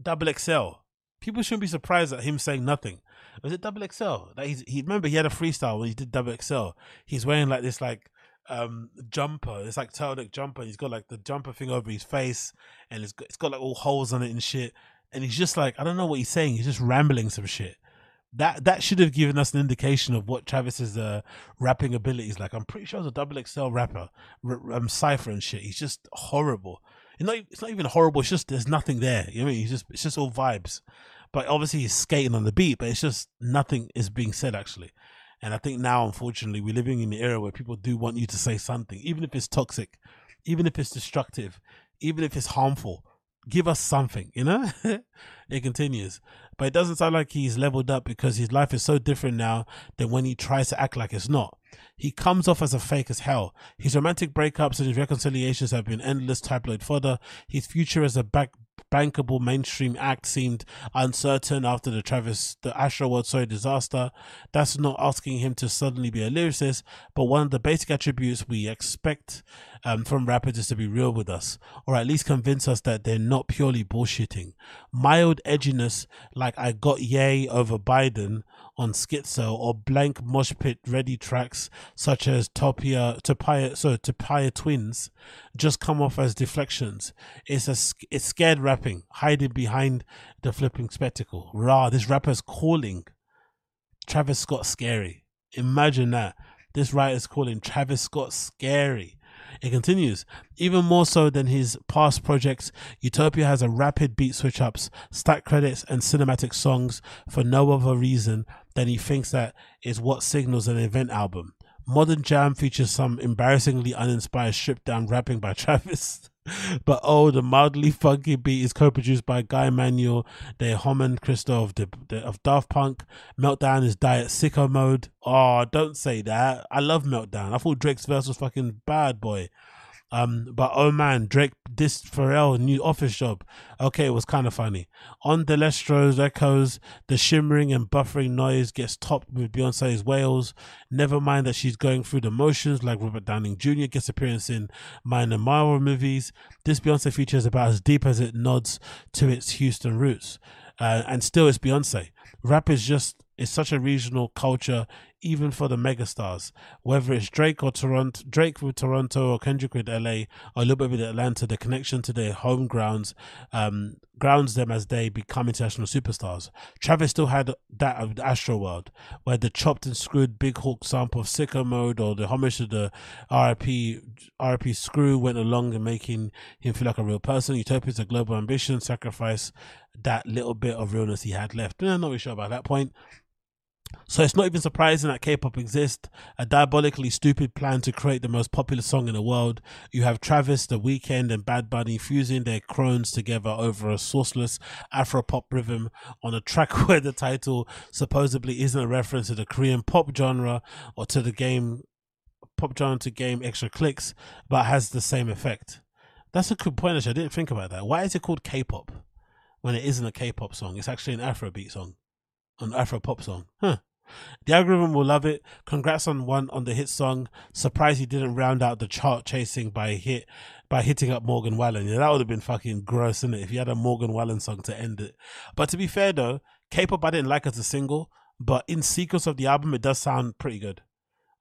double XL? people shouldn't be surprised at him saying nothing. Was it double XL? That he's he remember he had a freestyle when he did double XL. He's wearing like this like um jumper. It's like turtleneck jumper. He's got like the jumper thing over his face, and it's got, it's got like all holes on it and shit. And he's just like I don't know what he's saying. He's just rambling some shit. That that should have given us an indication of what Travis's uh, rapping abilities like. I'm pretty sure he's a double XL rapper, r- um, cipher and shit. He's just horrible. It's not, it's not even horrible. It's just there's nothing there. You know what I mean? He's just it's just all vibes. But obviously he's skating on the beat, but it's just nothing is being said actually. And I think now, unfortunately, we're living in the era where people do want you to say something, even if it's toxic, even if it's destructive, even if it's harmful. Give us something, you know? it continues. But it doesn't sound like he's leveled up because his life is so different now than when he tries to act like it's not. He comes off as a fake as hell. His romantic breakups and his reconciliations have been endless tabloid fodder. His future as a back bankable mainstream act seemed uncertain after the Travis, the Astroworld, sorry, disaster. That's not asking him to suddenly be a lyricist, but one of the basic attributes we expect um, from rappers is to be real with us, or at least convince us that they're not purely bullshitting. Mild edginess, like I got yay over Biden on Skitzo, or blank mosh pit ready tracks such as Topia, Topia, so Topia Twins, just come off as deflections. It's a it's scared rapping, hiding behind the flipping spectacle. Rah, this rapper's calling Travis Scott scary. Imagine that. This writer's calling Travis Scott scary. It continues, even more so than his past projects, Utopia has a rapid beat switch ups, stack credits, and cinematic songs for no other reason than he thinks that is what signals an event album. Modern Jam features some embarrassingly uninspired stripped down rapping by Travis. but oh, the mildly funky beat is co-produced by Guy Manuel de Homem Christo of, the, of Daft Punk. Meltdown is Diet Sicko Mode. Oh, don't say that. I love Meltdown. I thought Drake's verse was fucking bad, boy. Um, but oh man, Drake dissed Pharrell new office job. Okay, it was kind of funny. On Delestro's echoes, the shimmering and buffering noise gets topped with Beyonce's wails. Never mind that she's going through the motions like Robert Downing Jr. gets appearance in minor Marvel movies. This Beyonce feature is about as deep as it nods to its Houston roots. Uh, and still it's Beyonce. Rap is just it's such a regional culture even for the megastars, whether it's Drake or Toronto, Drake with Toronto or Kendrick with LA or little bit with Atlanta, the connection to their home grounds um, grounds them as they become international superstars. Travis still had that of the Astro World, where the chopped and screwed Big Hawk sample of Sicko Mode or the homage to the RIP RIP Screw went along in making him feel like a real person. Utopia's a global ambition, sacrifice that little bit of realness he had left. I'm not really sure about that point. So it's not even surprising that K-pop exists, a diabolically stupid plan to create the most popular song in the world. You have Travis, The Weeknd, and Bad Bunny fusing their crones together over a sourceless Afro-pop rhythm on a track where the title supposedly isn't a reference to the Korean pop genre or to the game pop genre to game extra clicks, but has the same effect. That's a good point. Actually, I didn't think about that. Why is it called K-pop when it isn't a K-pop song? It's actually an Afrobeat song an Afro pop song. Huh. The algorithm will love it. Congrats on one on the hit song. Surprised he didn't round out the chart chasing by hit by hitting up Morgan Wallen. Yeah, that would have been fucking gross, isn't it? If you had a Morgan Wallen song to end it. But to be fair though, K-pop I didn't like as a single, but in sequence of the album, it does sound pretty good.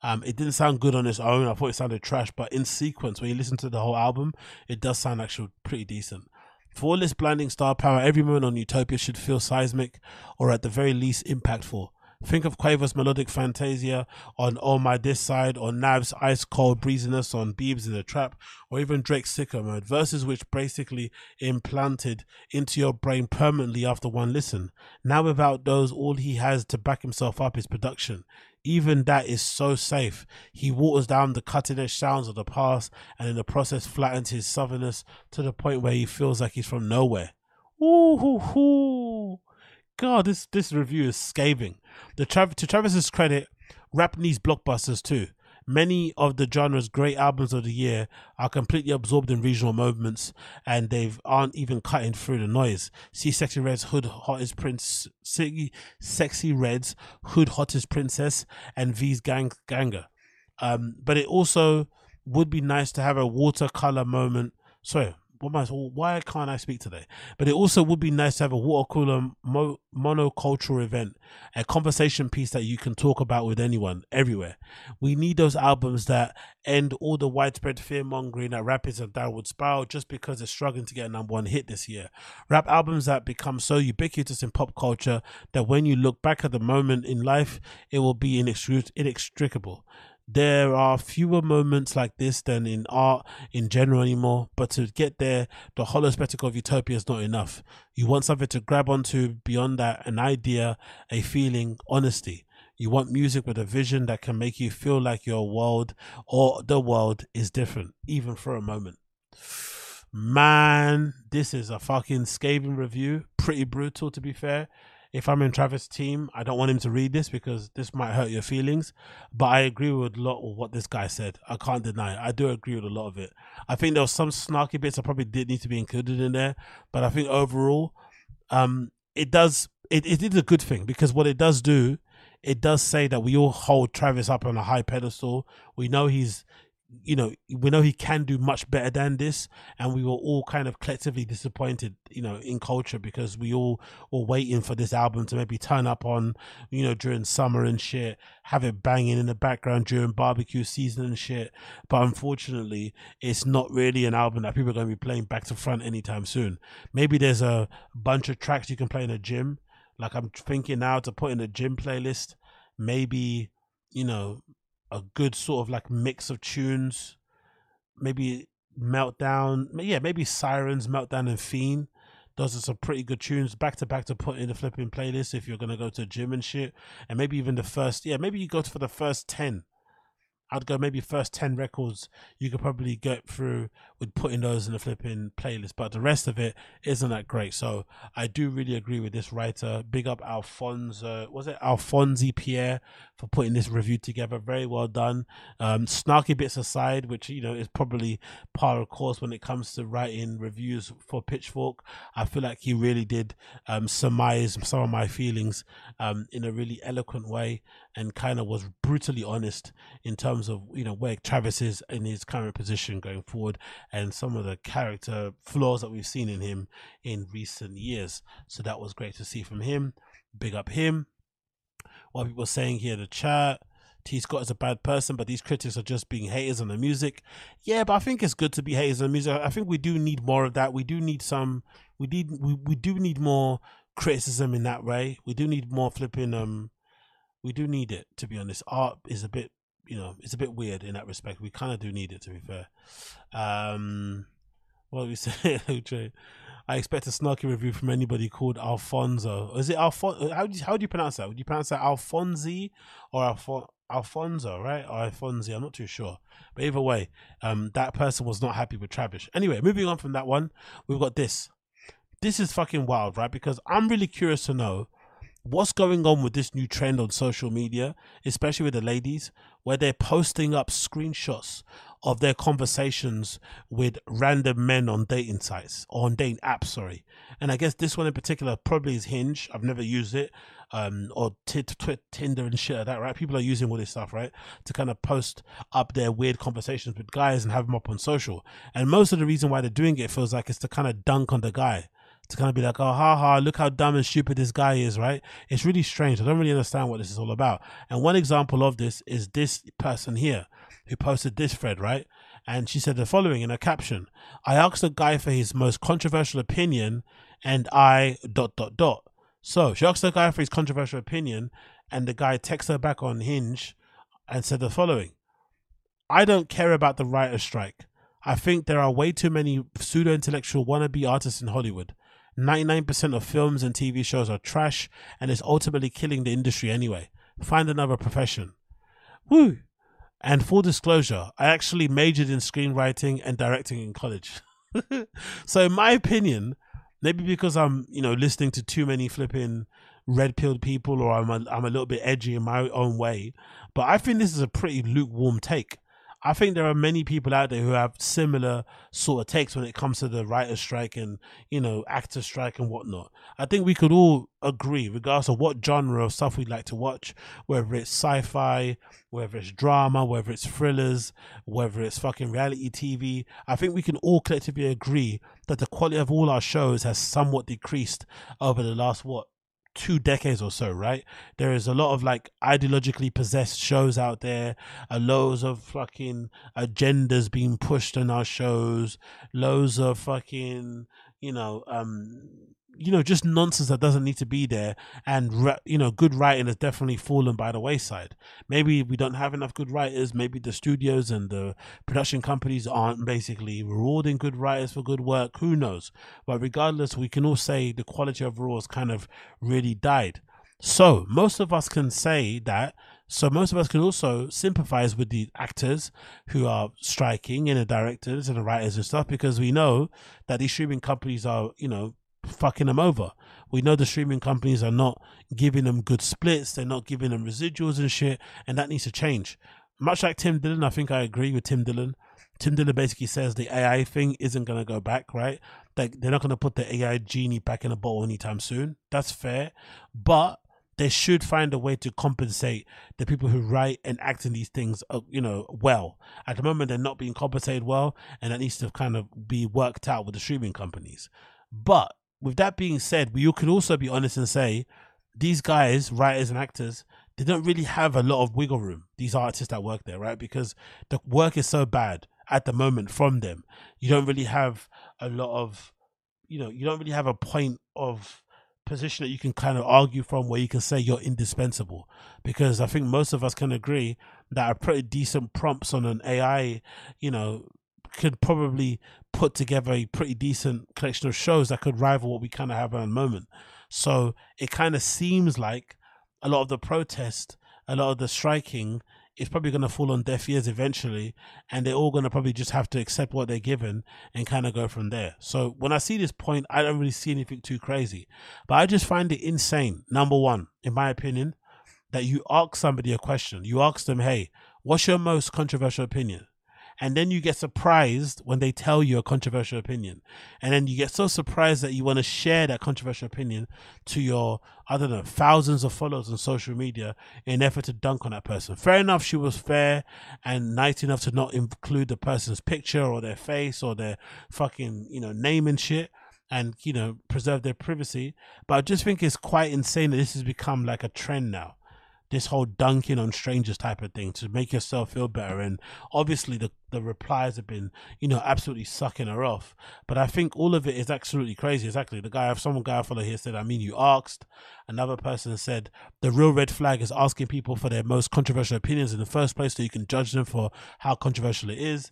Um, it didn't sound good on its own. I thought it sounded trash, but in sequence, when you listen to the whole album, it does sound actually pretty decent. For all this blinding star power, every moment on Utopia should feel seismic or at the very least impactful. Think of Quavo's melodic fantasia on Oh My This Side, or Nav's ice cold breeziness on Beibs in the Trap, or even Drake's Sicko Mode, verses which basically implanted into your brain permanently after one listen. Now, without those, all he has to back himself up is production even that is so safe. He waters down the cutting edge sounds of the past and in the process flattens his southernness to the point where he feels like he's from nowhere. Ooh, hoo, hoo. God, this, this review is scathing. The Trav- to Travis's credit, rap needs blockbusters too. Many of the genre's great albums of the year are completely absorbed in regional moments and they aren't even cutting through the noise. See Sexyy Red's Hood Hottest Prince, Sexyy Red's Hood Hottest Princess and V's Gang Ganger. Um, but it also would be nice to have a watercolor moment. Sorry, I, why can't I speak today? But it also would be nice to have a water cooler mo- monocultural event, a conversation piece that you can talk about with anyone everywhere. We need those albums that end all the widespread fear mongering that rap is a downward spiral just because it's struggling to get a number one hit this year. Rap albums that become so ubiquitous in pop culture that when you look back at the moment in life, it will be inextricable there are fewer moments like this than in art in general anymore. But to get there, the hollow spectacle of utopia is not enough. You want something to grab onto beyond that, an idea, a feeling, honesty. You want music with a vision that can make you feel like your world or the world is different, even for a moment. Man, this is a fucking scathing review. Pretty brutal, to be fair if I'm in Travis' team, I don't want him to read this because this might hurt your feelings. But I agree with a lot of what this guy said. I can't deny it. I do agree with a lot of it. I think there was some snarky bits that probably did need to be included in there. But I think overall, um, it does it, it is a good thing because what it does do, it does say that we all hold Travis up on a high pedestal. We know he's you know, we know he can do much better than this, and we were all kind of collectively disappointed, you know, in culture because we all were waiting for this album to maybe turn up on, you know, during summer and shit, have it banging in the background during barbecue season and shit. But unfortunately, it's not really an album that people are going to be playing back to front anytime soon. Maybe there's a bunch of tracks you can play in a gym. Like I'm thinking now to put in a gym playlist. Maybe, you know, a good sort of like mix of tunes. Maybe Meltdown, yeah, maybe Sirens, Meltdown, and Fiend. Those are some pretty good tunes back to back to put in the flipping playlist if you're gonna go to gym and shit. And maybe even the first, yeah, maybe you go for the first ten I'd go maybe first 10 records you could probably get through with putting those in the flipping playlist, but the rest of it isn't that great. So I do really agree with this writer. Big up Alphonse, was it Alphonse Pierre for putting this review together? Very well done. Um, snarky bits aside, which, you know, is probably par of course when it comes to writing reviews for Pitchfork. I feel like he really did um, surmise some of my feelings um, in a really eloquent way and kind of was brutally honest in terms of you know where Travis is in his current position going forward and some of the character flaws that we've seen in him in recent years. So that was great to see from him. Big up him. What people saying here in the chat. T Scott is a bad person, but these critics are just being haters on the music. Yeah, but I think it's good to be haters on the music. I think we do need more of that. We do need some. We need. We, we do need more criticism in that way. We do need more flipping um we do need it to be honest. Art is a bit, you know, it's a bit weird in that respect. We kind of do need it to be fair. Um, what we say, I expect a snarky review from anybody called Alfonso. Is it Alfonso? How do you, how do you pronounce that? Would you pronounce that Alfonzi or Alfon- Alfonso, right? Or? I'm not too sure. But either way, um, that person was not happy with Travis. Anyway, moving on from that one, we've got this. This is fucking wild, right? Because I'm really curious to know what's going on with this new trend on social media, especially with the ladies, where they're posting up screenshots of their conversations with random men on dating sites or on dating apps, sorry. And I guess this one in particular probably is Hinge. I've never used it. Um, or t- t- Tinder and shit like that, right? People are using all this stuff, right? To kind of post up their weird conversations with guys and have them up on social. And most of the reason why they're doing it feels like it's to kind of dunk on the guy to kind of be like, oh, ha ha, look how dumb and stupid this guy is, right? It's really strange. I don't really understand what this is all about. And one example of this is this person here who posted this thread, right? And she said the following in a caption I asked the guy for his most controversial opinion, and I dot dot dot. So she asked the guy for his controversial opinion, and the guy texted her back on Hinge and said the following I don't care about the writer's strike. I think there are way too many pseudo intellectual wannabe artists in Hollywood. 99% of films and TV shows are trash and it's ultimately killing the industry anyway. Find another profession. Woo! And full disclosure, I actually majored in screenwriting and directing in college. so in my opinion, maybe because I'm, you know, listening to too many flipping red pilled people or I'm a, I'm a little bit edgy in my own way, but I think this is a pretty lukewarm take. I think there are many people out there who have similar sort of takes when it comes to the writer strike and you know actor strike and whatnot. I think we could all agree, regardless of what genre of stuff we'd like to watch, whether it's sci-fi, whether it's drama, whether it's thrillers, whether it's fucking reality TV. I think we can all collectively agree that the quality of all our shows has somewhat decreased over the last what two decades or so, right? There is a lot of like ideologically possessed shows out there, uh, loads of fucking agendas being pushed on our shows, loads of fucking, you know, um, you know, just nonsense that doesn't need to be there. And, you know, good writing has definitely fallen by the wayside. Maybe we don't have enough good writers. Maybe the studios and the production companies aren't basically rewarding good writers for good work. Who knows? But regardless, we can all say the quality overall has kind of really died. So most of us can say that. So most of us can also sympathize with the actors who are striking and the directors and the writers and stuff because we know that these streaming companies are, you know, fucking them over. We know the streaming companies are not giving them good splits, they're not giving them residuals and shit, and that needs to change. Much like Tim Dillon, I think I agree with Tim Dillon. Tim Dillon basically says the AI thing isn't going to go back, right? Like they're not going to put the AI genie back in a bottle anytime soon. That's fair, but they should find a way to compensate the people who write and act in these things, uh, you know, well. At the moment, they're not being compensated well, and that needs to kind of be worked out with the streaming companies. But with that being said, you could also be honest and say these guys, writers and actors, they don't really have a lot of wiggle room. These artists that work there, right? Because the work is so bad at the moment from them. You don't really have a lot of, you know, you don't really have a point of position that you can kind of argue from where you can say you're indispensable. Because I think most of us can agree that a pretty decent prompts on an AI, you know, could probably put together a pretty decent collection of shows that could rival what we kind of have at the moment. So it kind of seems like a lot of the protest, a lot of the striking is probably going to fall on deaf ears eventually, and they're all going to probably just have to accept what they're given and kind of go from there. So when I see this point, I don't really see anything too crazy, but I just find it insane. Number one, in my opinion, that you ask somebody a question. You ask them, "Hey, what's your most controversial opinion?" And then you get surprised when they tell you a controversial opinion. And then you get so surprised that you want to share that controversial opinion to your i don't know thousands of followers on social media in an effort to dunk on that person. Fair enough she was fair and nice enough to not include the person's picture or their face or their fucking you know name and shit and you know preserve their privacy. But i just think it's quite insane that this has become like a trend now this whole dunking on strangers type of thing to make yourself feel better. And obviously, the, the replies have been, you know, absolutely sucking her off. But I think all of it is absolutely crazy. Exactly. The guy, someone guy I follow here said, I mean, you asked. Another person said, the real red flag is asking people for their most controversial opinions in the first place so you can judge them for how controversial it is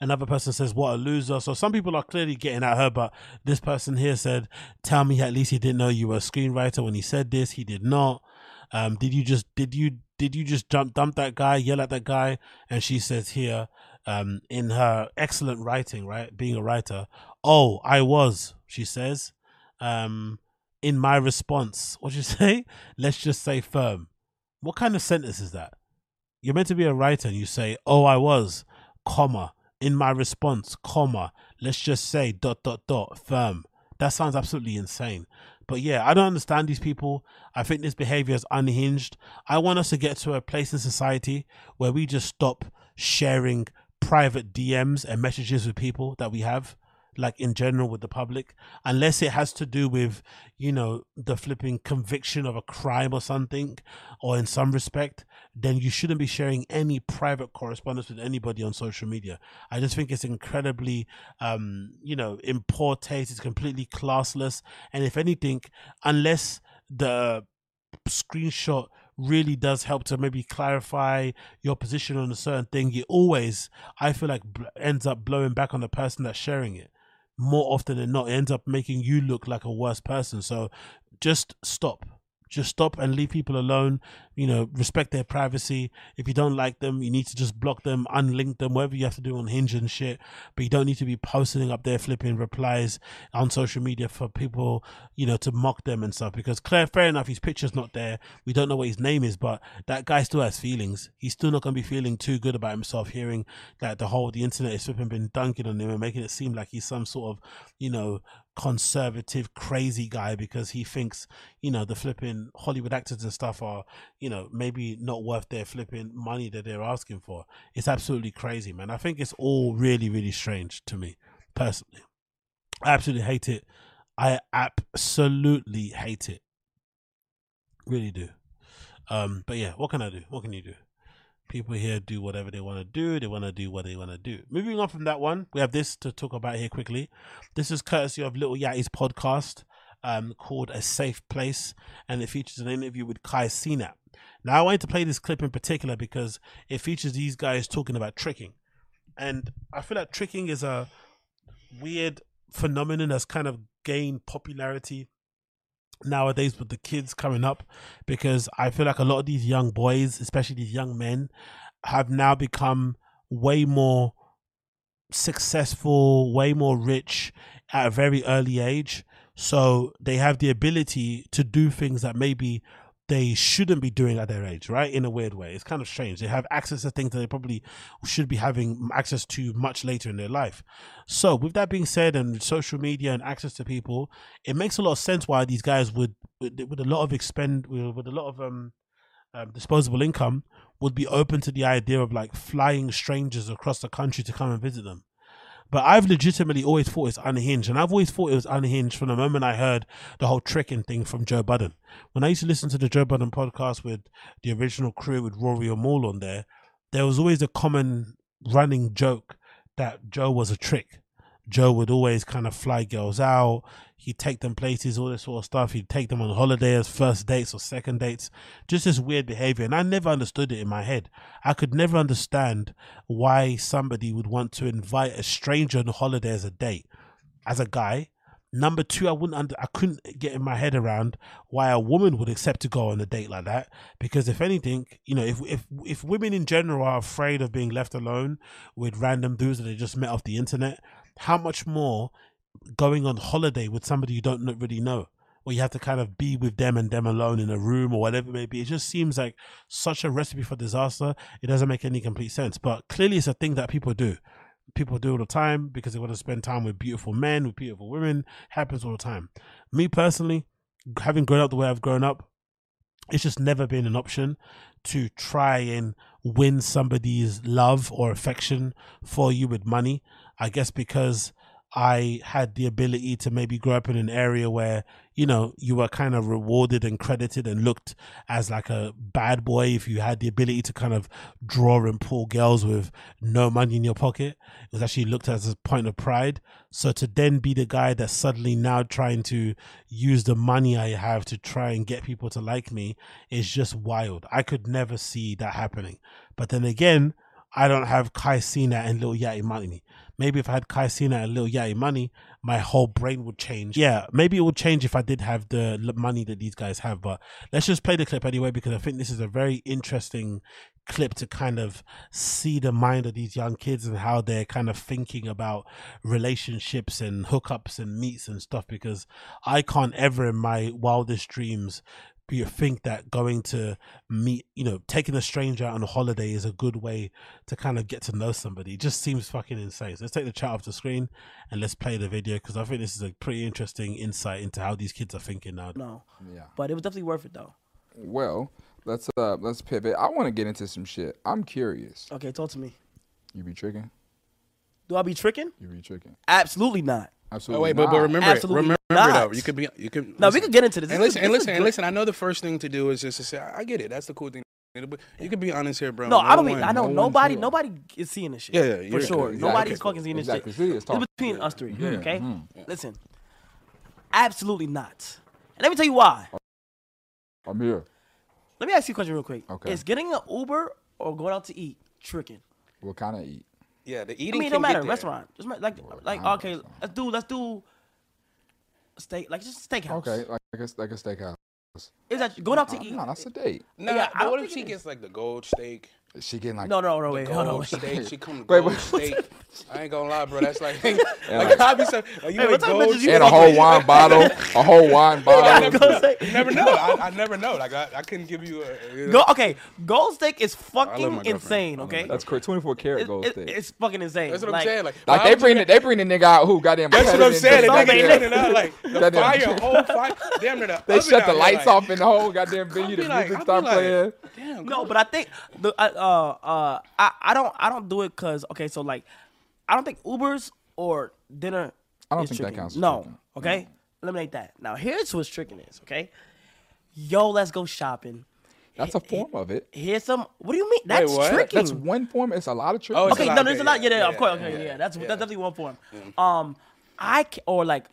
another person says what a loser so some people are clearly getting at her but this person here said tell me at least he didn't know you were a screenwriter when he said this he did not um, did you just did you did you just jump dump that guy, yell at that guy? And she says here, um, in her excellent writing, right, being a writer, oh, I was, she says, um, in my response, what you say? Let's just say firm. What kind of sentence is that? You're meant to be a writer and you say, oh, I was, comma, in my response, comma, let's just say dot dot dot firm. That sounds absolutely insane. But yeah, I don't understand these people. I think this behavior is unhinged. I want us to get to a place in society where we just stop sharing private DMs and messages with people that we have like in general with the public, unless it has to do with, you know, the flipping conviction of a crime or something, or in some respect, then you shouldn't be sharing any private correspondence with anybody on social media. I just think it's incredibly, um, you know, in poor taste. It's completely classless, and if anything, unless the screenshot really does help to maybe clarify your position on a certain thing, it always, I feel like, ends up blowing back on the person that's sharing it more often than not, it ends up making you look like a worse person. So just stop. Just stop and leave people alone. You know, respect their privacy. If you don't like them, you need to just block them, unlink them, whatever you have to do on Hinge and shit. But you don't need to be posting up there flipping replies on social media for people, you know, to mock them and stuff. Because Claire, fair enough, his picture's not there. We don't know what his name is, but that guy still has feelings. He's still not gonna be feeling too good about himself hearing that the whole the internet is flipping been dunking on him and making it seem like he's some sort of, you know, conservative crazy guy because he thinks you know the flipping hollywood actors and stuff are you know maybe not worth their flipping money that they're asking for. It's absolutely crazy man. I think it's all really really strange to me personally. I absolutely hate it. I absolutely hate it. Really do. Um but yeah what can i do? What can you do people here do whatever they want to do. They want to do what they want to do. Moving on from that one, we have this to talk about here quickly. This is courtesy of Lil Yachty's podcast um, called A Safe Place, and it features an interview with Kai Cenat. Now, I wanted to play this clip in particular because it features these guys talking about tricking. And I feel like tricking is a weird phenomenon that's kind of gained popularity nowadays with the kids coming up because I feel like a lot of these young boys, especially these young men, have now become way more successful, way more rich at a very early age. So they have the ability to do things that maybe they shouldn't be doing at their age, right? In a weird way. It's kind of strange. They have access to things that they probably should be having access to much later in their life. So, with that being said, and social media and access to people, it makes a lot of sense why these guys would, with, with a lot of expend, with a lot of um, um, disposable income, would be open to the idea of like flying strangers across the country to come and visit them. But I've legitimately always thought it's unhinged, and I've always thought it was unhinged from the moment I heard the whole tricking thing from Joe Budden. When I used to listen to the Joe Budden podcast with the original crew with Rory and Mal on there, there was always a common running joke that Joe was a trick. Joe would always kind of fly girls out. He'd take them places, all this sort of stuff. He'd take them on holidays, first dates or second dates. Just this weird behavior. And I never understood it in my head. I could never understand why somebody would want to invite a stranger on holiday as a date. As a guy, Number two, I wouldn't under, I couldn't get in my head around why a woman would accept to go on a date like that. Because if anything, you know, if if if women in general are afraid of being left alone with random dudes that they just met off the internet, how much more going on holiday with somebody you don't really know? or you have to kind of be with them and them alone in a room or whatever it may be. It just seems like such a recipe for disaster. It doesn't make any complete sense. But clearly, it's a thing that people do people do all the time because they want to spend time with beautiful men, with beautiful women. Happens all the time. Me personally, having grown up the way I've grown up, it's just never been an option to try and win somebody's love or affection for you with money. I guess because I had the ability to maybe grow up in an area where, you know, you were kind of rewarded and credited and looked as like a bad boy if you had the ability to kind of draw and pull girls with no money in your pocket. It was actually looked as a point of pride. So to then be the guy that's suddenly now trying to use the money I have to try and get people to like me is just wild. I could never see that happening. But then again, I don't have Kai Cenat and Lil Yachty money maybe if I had Kai Cenat and Lil Yachty money, my whole brain would change. Yeah, maybe it would change if I did have the money that these guys have. But let's just play the clip anyway because I think this is a very interesting clip to kind of see the mind of these young kids and how they're kind of thinking about relationships and hookups and meets and stuff because I can't ever in my wildest dreams you think that going to meet, you know, taking a stranger out on a holiday is a good way to kind of get to know somebody. It just seems fucking insane. So let's take the chat off the screen and let's play the video because I think this is a pretty interesting insight into how these kids are thinking now. No, Yeah. but it was definitely worth it though. Well, let's uh let's pivot. I want to get into some shit. I'm curious. Okay, talk to me. You be tricking? Do I be tricking? You be tricking? Absolutely not. Absolutely. Oh wait, but but remember, Absolutely remember not. though. You could be, you could. No, we listen. could get into this. And This is- listen, and listen, and listen. I know the first thing to do is just to say, I get it. That's the cool thing. But you can be honest here, bro. No, I don't one- mean I know no nobody. feel- Nobody is seeing this shit. Yeah, yeah, for sure. exactly. Nobody's fucking seeing this Exactly. shit. See, it's It's talk- between us three. Mhm, Okay, mhm. listen. Absolutely not. And let me tell you why. I'm here. Let me ask you a question real quick. Okay. Is getting an Uber or going out to eat tricking? What kind of eat? Yeah, the I mean, it can don't matter. Restaurant. Just like like okay. Let's do let's do steak like just steakhouse. Okay, like like a, like a steakhouse. Is that going out to eat? no, that's a date. Nah, Yeah, I but what if think she gets like the gold steak? Is she getting like No, no, no, wait, hold on. Gold Wait. steak. She come Wait, gold what- steak. I ain't gonna lie, bro. That's like, like I be so. Like, you Hey, ate what type of gold bitches you and a whole wine bottle, a whole wine I bottle. never, you never know. I, I never know. Like I, I couldn't give you a. You know, Go, okay, gold steak is fucking insane. Okay, That's correct. Twenty four karat gold it- steak. it's fucking insane. That's what like, I'm saying. Like, Like they bring get- the, they bring the nigga out who goddamn. That's what I'm saying. They shit. be Somebody- cleaning out like the fire, whole fire. Damn near the They shut the lights off in the whole goddamn venue. The music I'll start playing. Damn. No, but I think the uh uh, I I don't I don't do it because okay, so like I don't think Ubers or dinner. I don't is think that counts No, tricking. okay, eliminate that. Now here's what's tricking is okay. Yo, let's go shopping. That's a form of it. Here's some. What do you mean? That's what? tricking. That's one form. It's a lot of tricks. Oh, okay, no, there's a lot. Yeah, yeah, yeah, of yeah, course. Okay, yeah, yeah, that's yeah. that's definitely one form. Um, I ca- or like.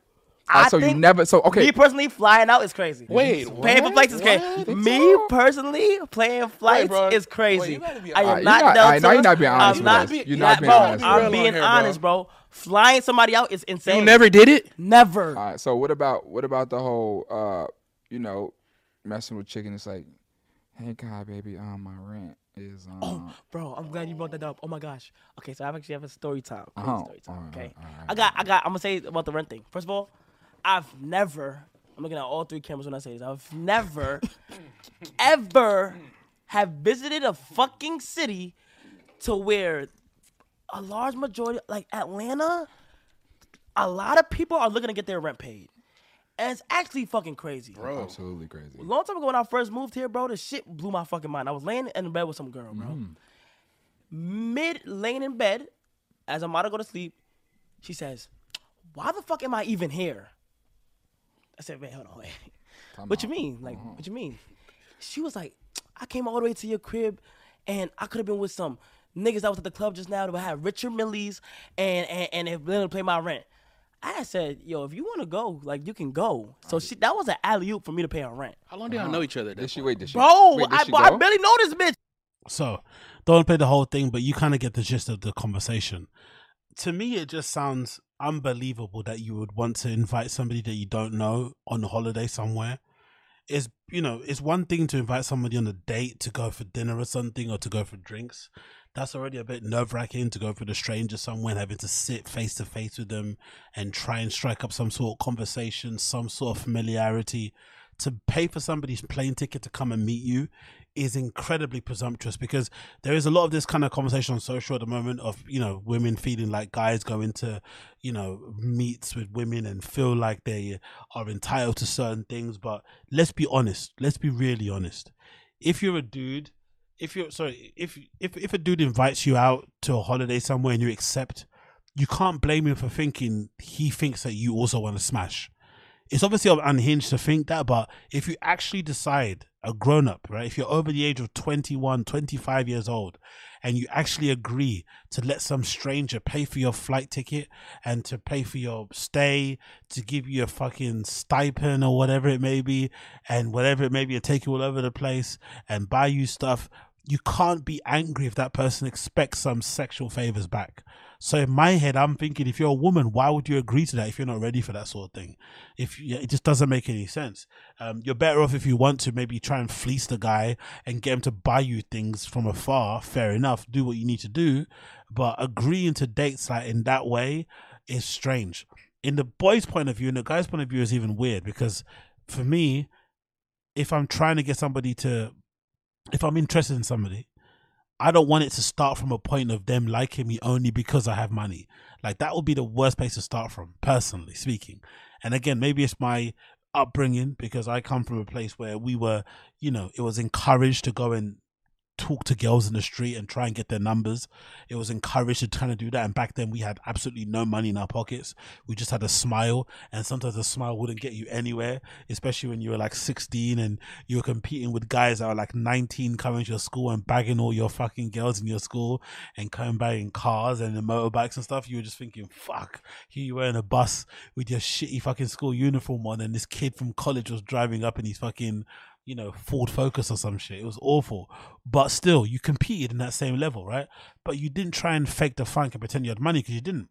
I Alright, so you think never. So okay. Me personally, flying out is crazy. Wait, paying for flights is crazy. What? Me so? personally, playing flights bro. is crazy. Wait, you gotta be I am honest. not You're not- Delta. I know you're not being honest I'm with not, us. be- You're not being bro, honest I'm being Real here, bro. honest, bro. Flying somebody out is insane. You never did it. never. All right. So what about what about the whole uh you know messing with chicken? It's like, hey, God, baby, um, my rent is um. Oh, bro, I'm glad you brought that up. Oh my gosh. Okay, so I actually have a story time. Oh, story time. alright, Okay, alright, I got, I got. I'm gonna say about the rent thing. First of all, I've never. I'm looking at all three cameras when I say this. I've never, ever, have visited a fucking city to where a large majority, like Atlanta, a lot of people are looking to get their rent paid, and it's actually fucking crazy. Bro. Absolutely crazy. Long time ago when I first moved here, bro, the shit blew my fucking mind. I was laying in bed with some girl, bro. Mm. Mid laying in bed, as I'm about to go to sleep, she says, "Why the fuck am I even here?" I said, man, hold on, wait. Time what you mean? Like, Uh-huh. what you mean?" She was like, "I came all the way to your crib, and I could have been with some niggas that was at the club just now that had Richard Millies, and and and if willing to pay my rent." I said, "Yo, if you want to go, like you can go." So she that was an alley oop for me to pay her rent. How long do y'all know each other? at Did she wait? Did she? Bro, wait, did I, she bro, I barely know this bitch. So, don't play the whole thing, but you kind of get the gist of the conversation. To me, it just sounds unbelievable that you would want to invite somebody that you don't know on holiday somewhere. It's you know, it's one thing to invite somebody on a date to go for dinner or something or to go for drinks. That's already a bit nerve wracking to go for the stranger somewhere and having to sit face to face with them and try and strike up some sort of conversation, some sort of familiarity. To pay for somebody's plane ticket to come and meet you is incredibly presumptuous because there is a lot of this kind of conversation on social at the moment of you know women feeling like guys go into you know meets with women and feel like they are entitled to certain things. But let's be honest. Let's be really honest. If you're a dude if you're sorry if if if a dude invites you out to a holiday somewhere and you accept you can't blame him for thinking he thinks that you also want to smash it's obviously unhinged to think that, but if you actually decide, a grown up, right, if you're over the age of 21, 25 years old, and you actually agree to let some stranger pay for your flight ticket and to pay for your stay, to give you a fucking stipend or whatever it may be, and whatever it may be, and take you all over the place and buy you stuff, you can't be angry if that person expects some sexual favors back. So in my head, I'm thinking, if you're a woman, why would you agree to that if you're not ready for that sort of thing? If you, it just doesn't make any sense. Um, you're better off if you want to maybe try and fleece the guy and get him to buy you things from afar. Fair enough, do what you need to do, but agreeing to dates like in that way is strange. In the boy's point of view, and the guy's point of view is even weird because for me, if I'm trying to get somebody to, if I'm interested in somebody, I don't want it to start from a point of them liking me only because I have money. Like that would be the worst place to start from, personally speaking. And again, maybe it's my upbringing because I come from a place where we were, you know, it was encouraged to go and talk to girls in the street and try and get their numbers. It was encouraged to kind of do that. And back then we had absolutely no money in our pockets. We just had a smile. And sometimes a smile wouldn't get you anywhere, especially when you were like 16 and you were competing with guys that were like 19 coming to your school and bagging all your fucking girls in your school and coming back in cars and in motorbikes and stuff. You were just thinking, fuck, here you were in a bus with your shitty fucking school uniform on and this kid from college was driving up in his fucking you know, Ford Focus or some shit. It was awful. But still, you competed in that same level, right? But you didn't try and fake the funk and pretend you had money because you didn't.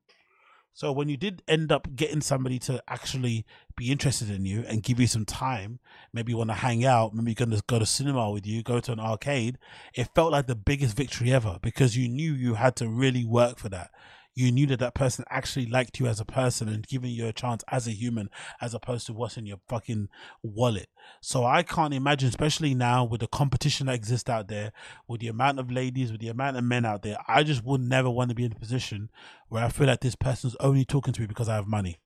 So when you did end up getting somebody to actually be interested in you and give you some time, maybe you want to hang out, maybe you're going to go to cinema with you, go to an arcade, it felt like the biggest victory ever because you knew you had to really work for that you knew that that person actually liked you as a person and giving you a chance as a human as opposed to what's in your fucking wallet. So I can't imagine, especially now with the competition that exists out there, with the amount of ladies, with the amount of men out there, I just would never want to be in a position where I feel like this person's only talking to me because I have money.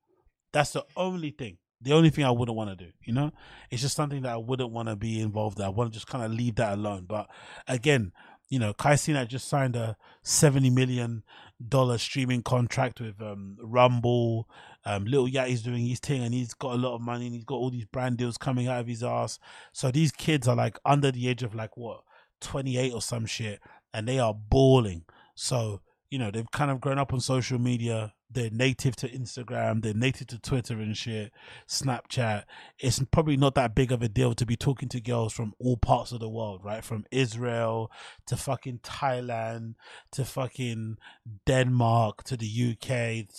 That's the only thing. The only thing I wouldn't want to do, you know, it's just something that I wouldn't want to be involved in. I want to just kind of leave that alone. But again, you know, Kai Cenat just signed a seventy million dollar streaming contract with um, Rumble. Um, Lil Yachty's doing his thing, and he's got a lot of money, and he's got all these brand deals coming out of his ass. So these kids are like under the age of like what twenty eight or some shit, and they are balling. So you know they've kind of grown up on social media. They're native to instagram. They're native to twitter and shit snapchat. It's probably not that big of a deal to be talking to girls from all parts of the world right? From israel to fucking thailand to fucking denmark to the uk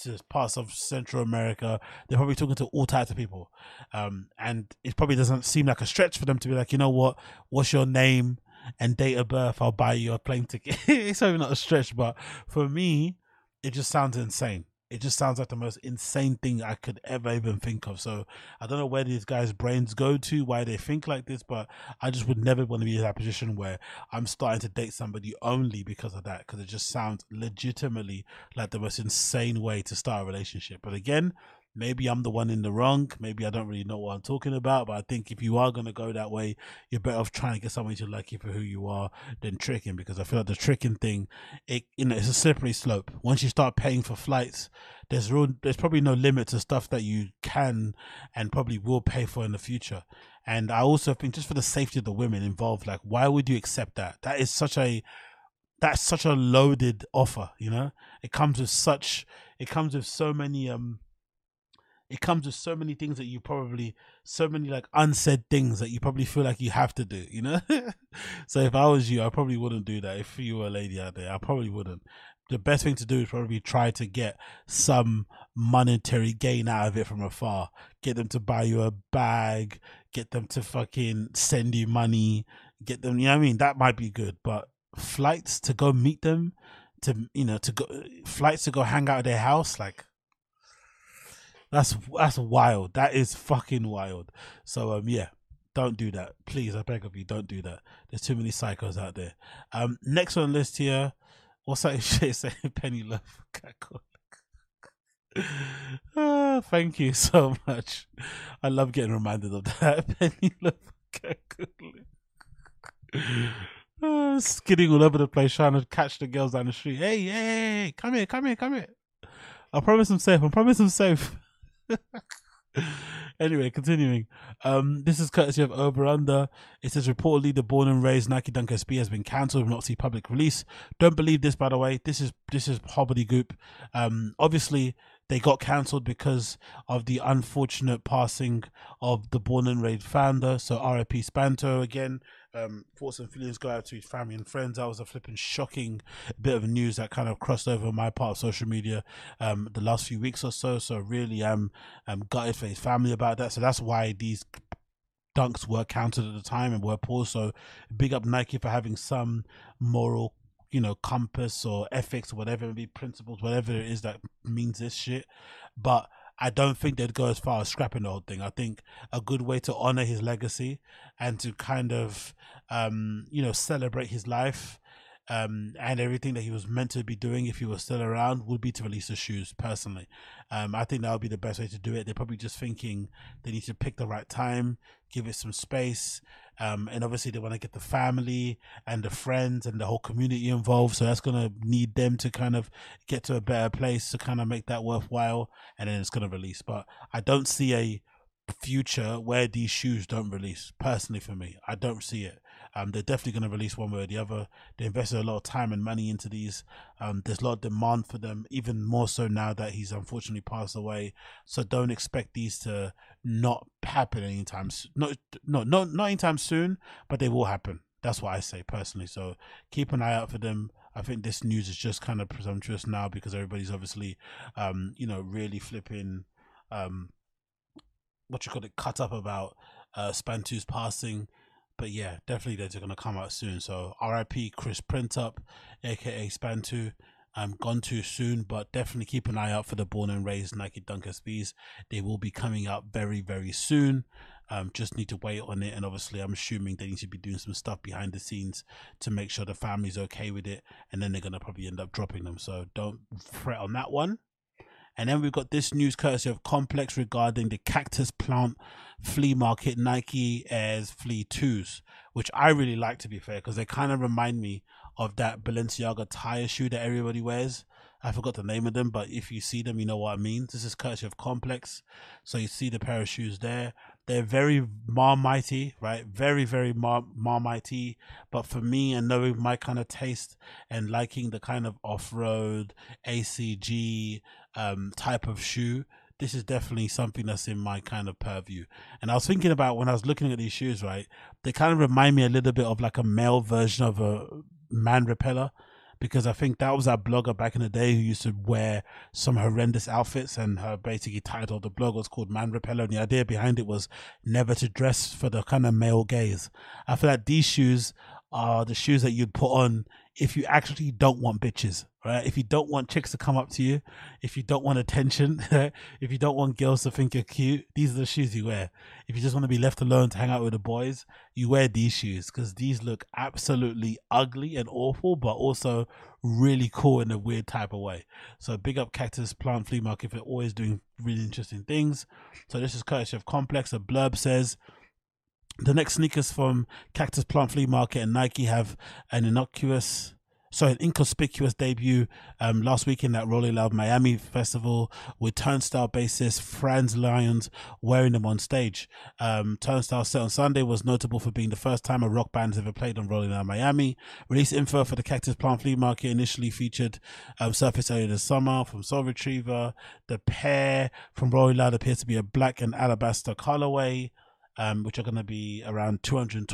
to parts of central america. They're probably talking to all types of people. Um, and it probably doesn't seem like a stretch for them to be like you know what? What's your name and date of birth, I'll buy you a plane ticket. it's probably not a stretch, but for me, it just sounds insane. It just sounds like the most insane thing I could ever even think of. So I don't know where these guys' brains go to, why they think like this, but I just would never want to be in that position where I'm starting to date somebody only because of that, because it just sounds legitimately like the most insane way to start a relationship. But again, maybe I'm the one in the wrong. Maybe I don't really know what I'm talking about. But I think if you are going to go that way, you're better off trying to get somebody to like you for who you are than tricking. Because I feel like the tricking thing, it you know, it's a slippery slope. Once you start paying for flights, there's real, there's probably no limit to stuff that you can and probably will pay for in the future. And I also think just for the safety of the women involved, like why would you accept that? That is such a that's such a loaded offer, you know? It comes with such it comes with so many um it comes with so many things that you probably so many like unsaid things that you probably feel like you have to do you know? So if i was you i probably wouldn't do that. If you were a lady out there i probably wouldn't. The best thing to do is probably try to get some monetary gain out of it from afar. Get them to buy you a bag get them to fucking send you money get them you know what i mean? That might be good but flights to go meet them to you know to go flights to go hang out at their house like that's that's wild. That is fucking wild. So um yeah, don't do that. Please, I beg of you, don't do that. There's too many psychos out there. Um next on the list here, what's that shit saying? Pepé Le Pew ah, thank you so much. I love getting reminded of that. Penny love uh, skidding all over the place trying to catch the girls down the street. Hey, hey, hey, come here, come here, come here. I promise I'm safe. I promise I'm safe. anyway, continuing. Um, this is courtesy of Over Under. It says reportedly the born and raised Nike Dunk SB has been cancelled, will not see public release. Don't believe this, by the way. This is this is goop. Um, obviously they got cancelled because of the unfortunate passing of the born and raised founder. So RIP Spanto again. Um, thoughts and feelings go out to his family and friends. That was a flipping shocking bit of news that kind of crossed over my part of social media um, the last few weeks or so. So really, I'm um, gutted for his family about that. So that's why these dunks were counted at the time and were paused. So big up Nike for having some moral you know, compass or ethics or whatever it be, principles, whatever it is that means this shit. But I don't think they'd go as far as scrapping the whole thing. I think a good way to honor his legacy and to kind of, um, you know, celebrate his life um, and everything that he was meant to be doing if he was still around would be to release the shoes personally. Um, I think that would be the best way to do it. They're probably just thinking they need to pick the right time, give it some space, um, and obviously they want to get the family and the friends and the whole community involved. So that's going to need them to kind of get to a better place to kind of make that worthwhile, and then it's going to release. But I don't see a future where these shoes don't release. Personally, for me, I don't see it. Um, they're definitely going to release one way or the other. They invested a lot of time and money into these. Um, there's a lot of demand for them, even more so now that he's unfortunately passed away. So don't expect these to not happen anytime. Not no not not anytime soon, but they will happen. That's what I say personally. So keep an eye out for them. I think this news is just kind of presumptuous now because everybody's obviously, um, you know, really flipping, um, what you call it, cut up about uh, Spanto's passing. But yeah, definitely they're to come out soon. So RIP Chris Printup, aka Spanto. Um, gone too soon, but definitely keep an eye out for the born and raised Nike Dunk SBs. They will be coming out very, very soon. Um, just need to wait on it, and obviously, I'm assuming they need to be doing some stuff behind the scenes to make sure the family's okay with it, and then they're gonna probably end up dropping them. So don't fret on that one. And then we've got this news courtesy of Complex regarding the cactus plant flea market Nike Airs Flea 2s, which I really like to be fair, because they kind of remind me of that Balenciaga tire shoe that everybody wears. I forgot the name of them, but if you see them, you know what I mean. This is courtesy of Complex. So you see the pair of shoes there. They're very marmitey, right? Very, very mar- marmitey. But for me, and knowing my kind of taste and liking the kind of off road ACG um, type of shoe, this is definitely something that's in my kind of purview. And I was thinking about when I was looking at these shoes, right? They kind of remind me a little bit of like a male version of a man repeller because I think that was our blogger back in the day who used to wear some horrendous outfits, and her basically title of the blog was called Man Repeller, and the idea behind it was never to dress for the kind of male gaze. I feel like these shoes are the shoes that you'd put on if you actually don't want bitches, right? If you don't want chicks to come up to you, if you don't want attention, if you don't want girls to think you're cute, these are the shoes you wear. If you just want to be left alone to hang out with the boys, you wear these shoes because these look absolutely ugly and awful, but also really cool in a weird type of way. So big up Cactus Plant Flea Market for always doing really interesting things. So this is courtesy of Complex. A blurb says, the next sneakers from Cactus Plant Flea Market and Nike have an innocuous, sorry, an inconspicuous debut um, last weekend at Rolling Loud Miami Festival with Turnstile bassist Franz Lyons wearing them on stage. Um, Turnstile set on Sunday was notable for being the first time a rock band has ever played on Rolling Loud Miami. Release info for the Cactus Plant Flea Market initially featured um, surface earlier this summer from Soul Retriever. The pair from Rolling Loud appears to be a black and alabaster colorway um, which are going to be around two hundred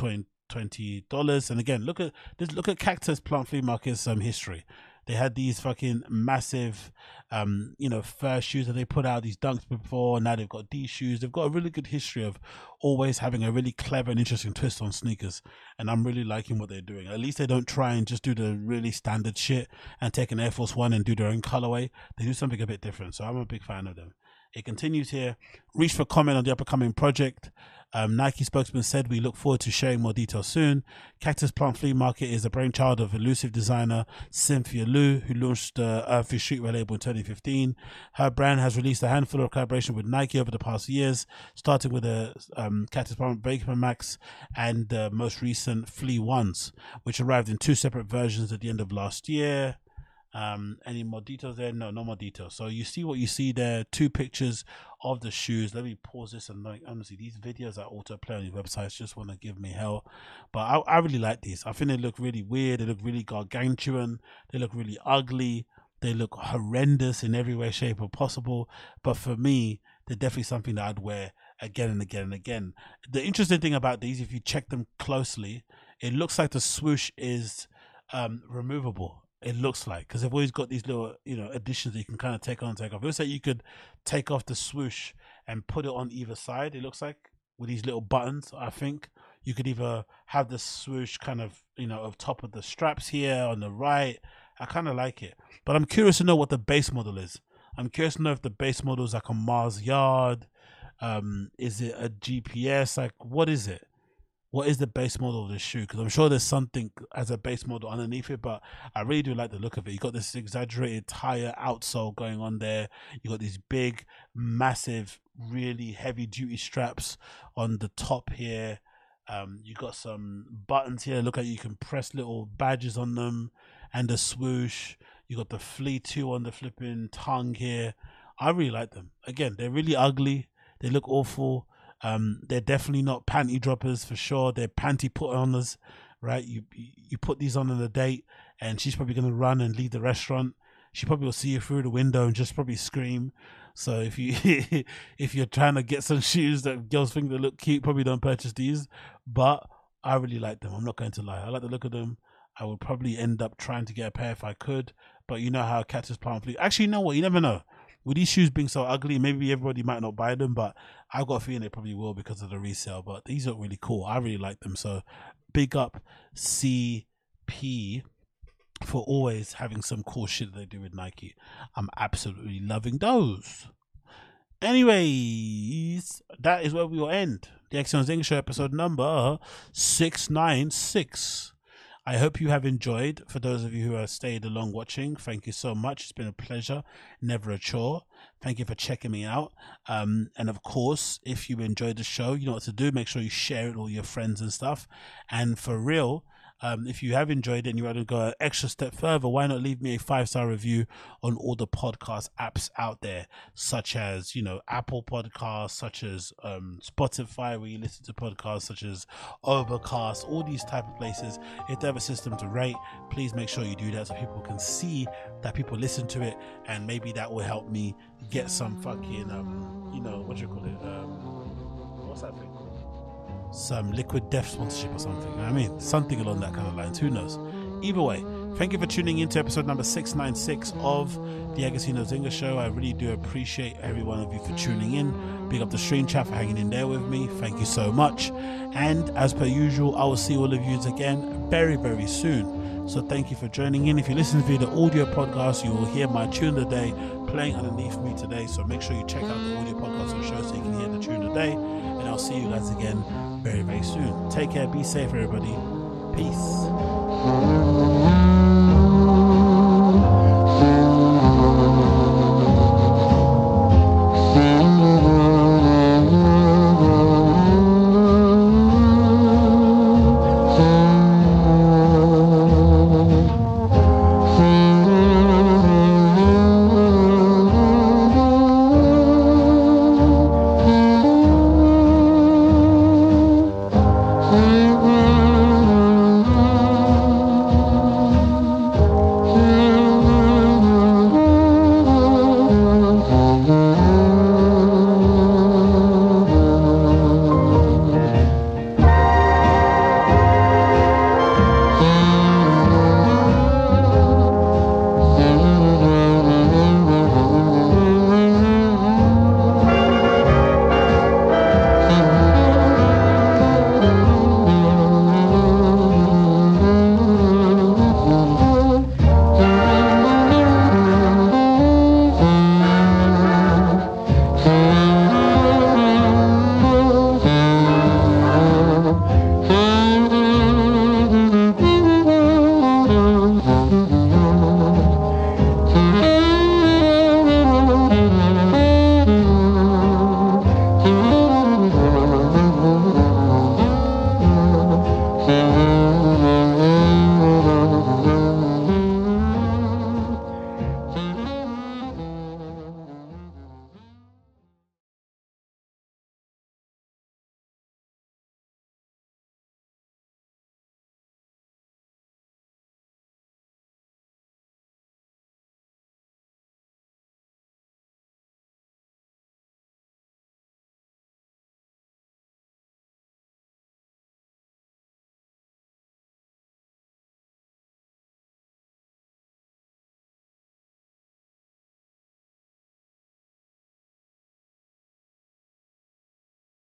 twenty dollars. And again, look at this. Look at Cactus Plant Flea Market's um, history. They had these fucking massive, um, you know, fur shoes that they put out these dunks before. Now they've got these shoes. They've got a really good history of always having a really clever and interesting twist on sneakers. And I'm really liking what they're doing. At least they don't try and just do the really standard shit and take an Air Force One and do their own colorway. They do something a bit different. So I'm a big fan of them. It continues here. Reach for comment on the upcoming project. Um, Nike spokesman said, We look forward to sharing more details soon. Cactus Plant Flea Market is a brainchild of elusive designer Cynthia Lu, who launched the Earthy Streetwear label in 2015. Her brand has released a handful of collaboration with Nike over the past years, starting with the um, Cactus Plant Vapor Max and the most recent Flea Ones, which arrived in two separate versions at the end of last year. Um, any more details there? No, no more details. So you see what you see there. Two pictures of the shoes. Let me pause this and like honestly, these videos that autoplay on your websites just want to give me hell. But I, I really like these. I think they look really weird. They look really gargantuan. They look really ugly. They look horrendous in every way, shape, or possible. But for me, they're definitely something that I'd wear again and again and again. The interesting thing about these, if you check them closely, it looks like the swoosh is um, removable it looks like because they've always got these little you know additions that you can kind of take on and take off. It looks like you could take off the swoosh and put it on either side. It looks like with these little buttons. I think you could either have the swoosh kind of you know of top of the straps here on the right. I kind of like it, but I'm curious to know what the base model is. I'm curious to know if the base model is like a Mars Yard. Um, is it a GPS? Like, what is it? What is the base model of this shoe? Because I'm sure there's something as a base model underneath it, but I really do like the look of it. You got this exaggerated tire outsole going on there. You got these big, massive, really heavy duty straps on the top here. Um, you got some buttons here. Look like you can press little badges on them, and the swoosh. You got the flea two on the flipping tongue here. I really like them. Again, they're really ugly. They look awful. Um, they're definitely not panty droppers for sure. They're panty put oners, right? You you put these on on a date, and she's probably gonna run and leave the restaurant. She probably will see you through the window and just probably scream. So if you if you're trying to get some shoes that girls think they look cute, probably don't purchase these. But I really like them. I'm not going to lie. I like the look of them. I would probably end up trying to get a pair if I could. But you know how cactus plant flea. Actually, you know what? You never know. With these shoes being so ugly, maybe everybody might not buy them, but I've got a feeling they probably will because of the resale. But these look really cool. I really like them. So big up CP for always having some cool shit that they do with Nike. I'm absolutely loving those. Anyways, that is where we will end the Agostinho Zinga Show episode number 696. I hope you have enjoyed. For those of you who have stayed along watching, thank you so much. It's been a pleasure, never a chore. Thank you for checking me out. Um, and of course, if you enjoyed the show, you know what to do. Make sure you share it with all your friends and stuff. And for real, um, if you have enjoyed it and you want to go an extra step further, why not leave me a five star review on all the podcast apps out there, such as you know Apple Podcasts, such as um, Spotify, where you listen to podcasts, such as Overcast, all these type of places. If they have a system to rate, please make sure you do that so people can see that people listen to it, and maybe that will help me get some fucking um, you know what you call it? Um, what's that thing? Some liquid death sponsorship or something. I mean, something along that kind of lines. Who knows? Either way, thank you for tuning in to episode number 696 of the Agostinho Zinga Show. I really do appreciate every one of you for tuning in. Big up the stream chat for hanging in there with me. Thank you so much. And as per usual, I will see all of you again very, very soon. So thank you for joining in. If you listen via the audio podcast, you will hear my tune of the day playing underneath me today. So make sure you check out the audio podcast the show so you can hear the tune today. And I'll see you guys again very, very soon. Take care. Be safe, everybody. Peace.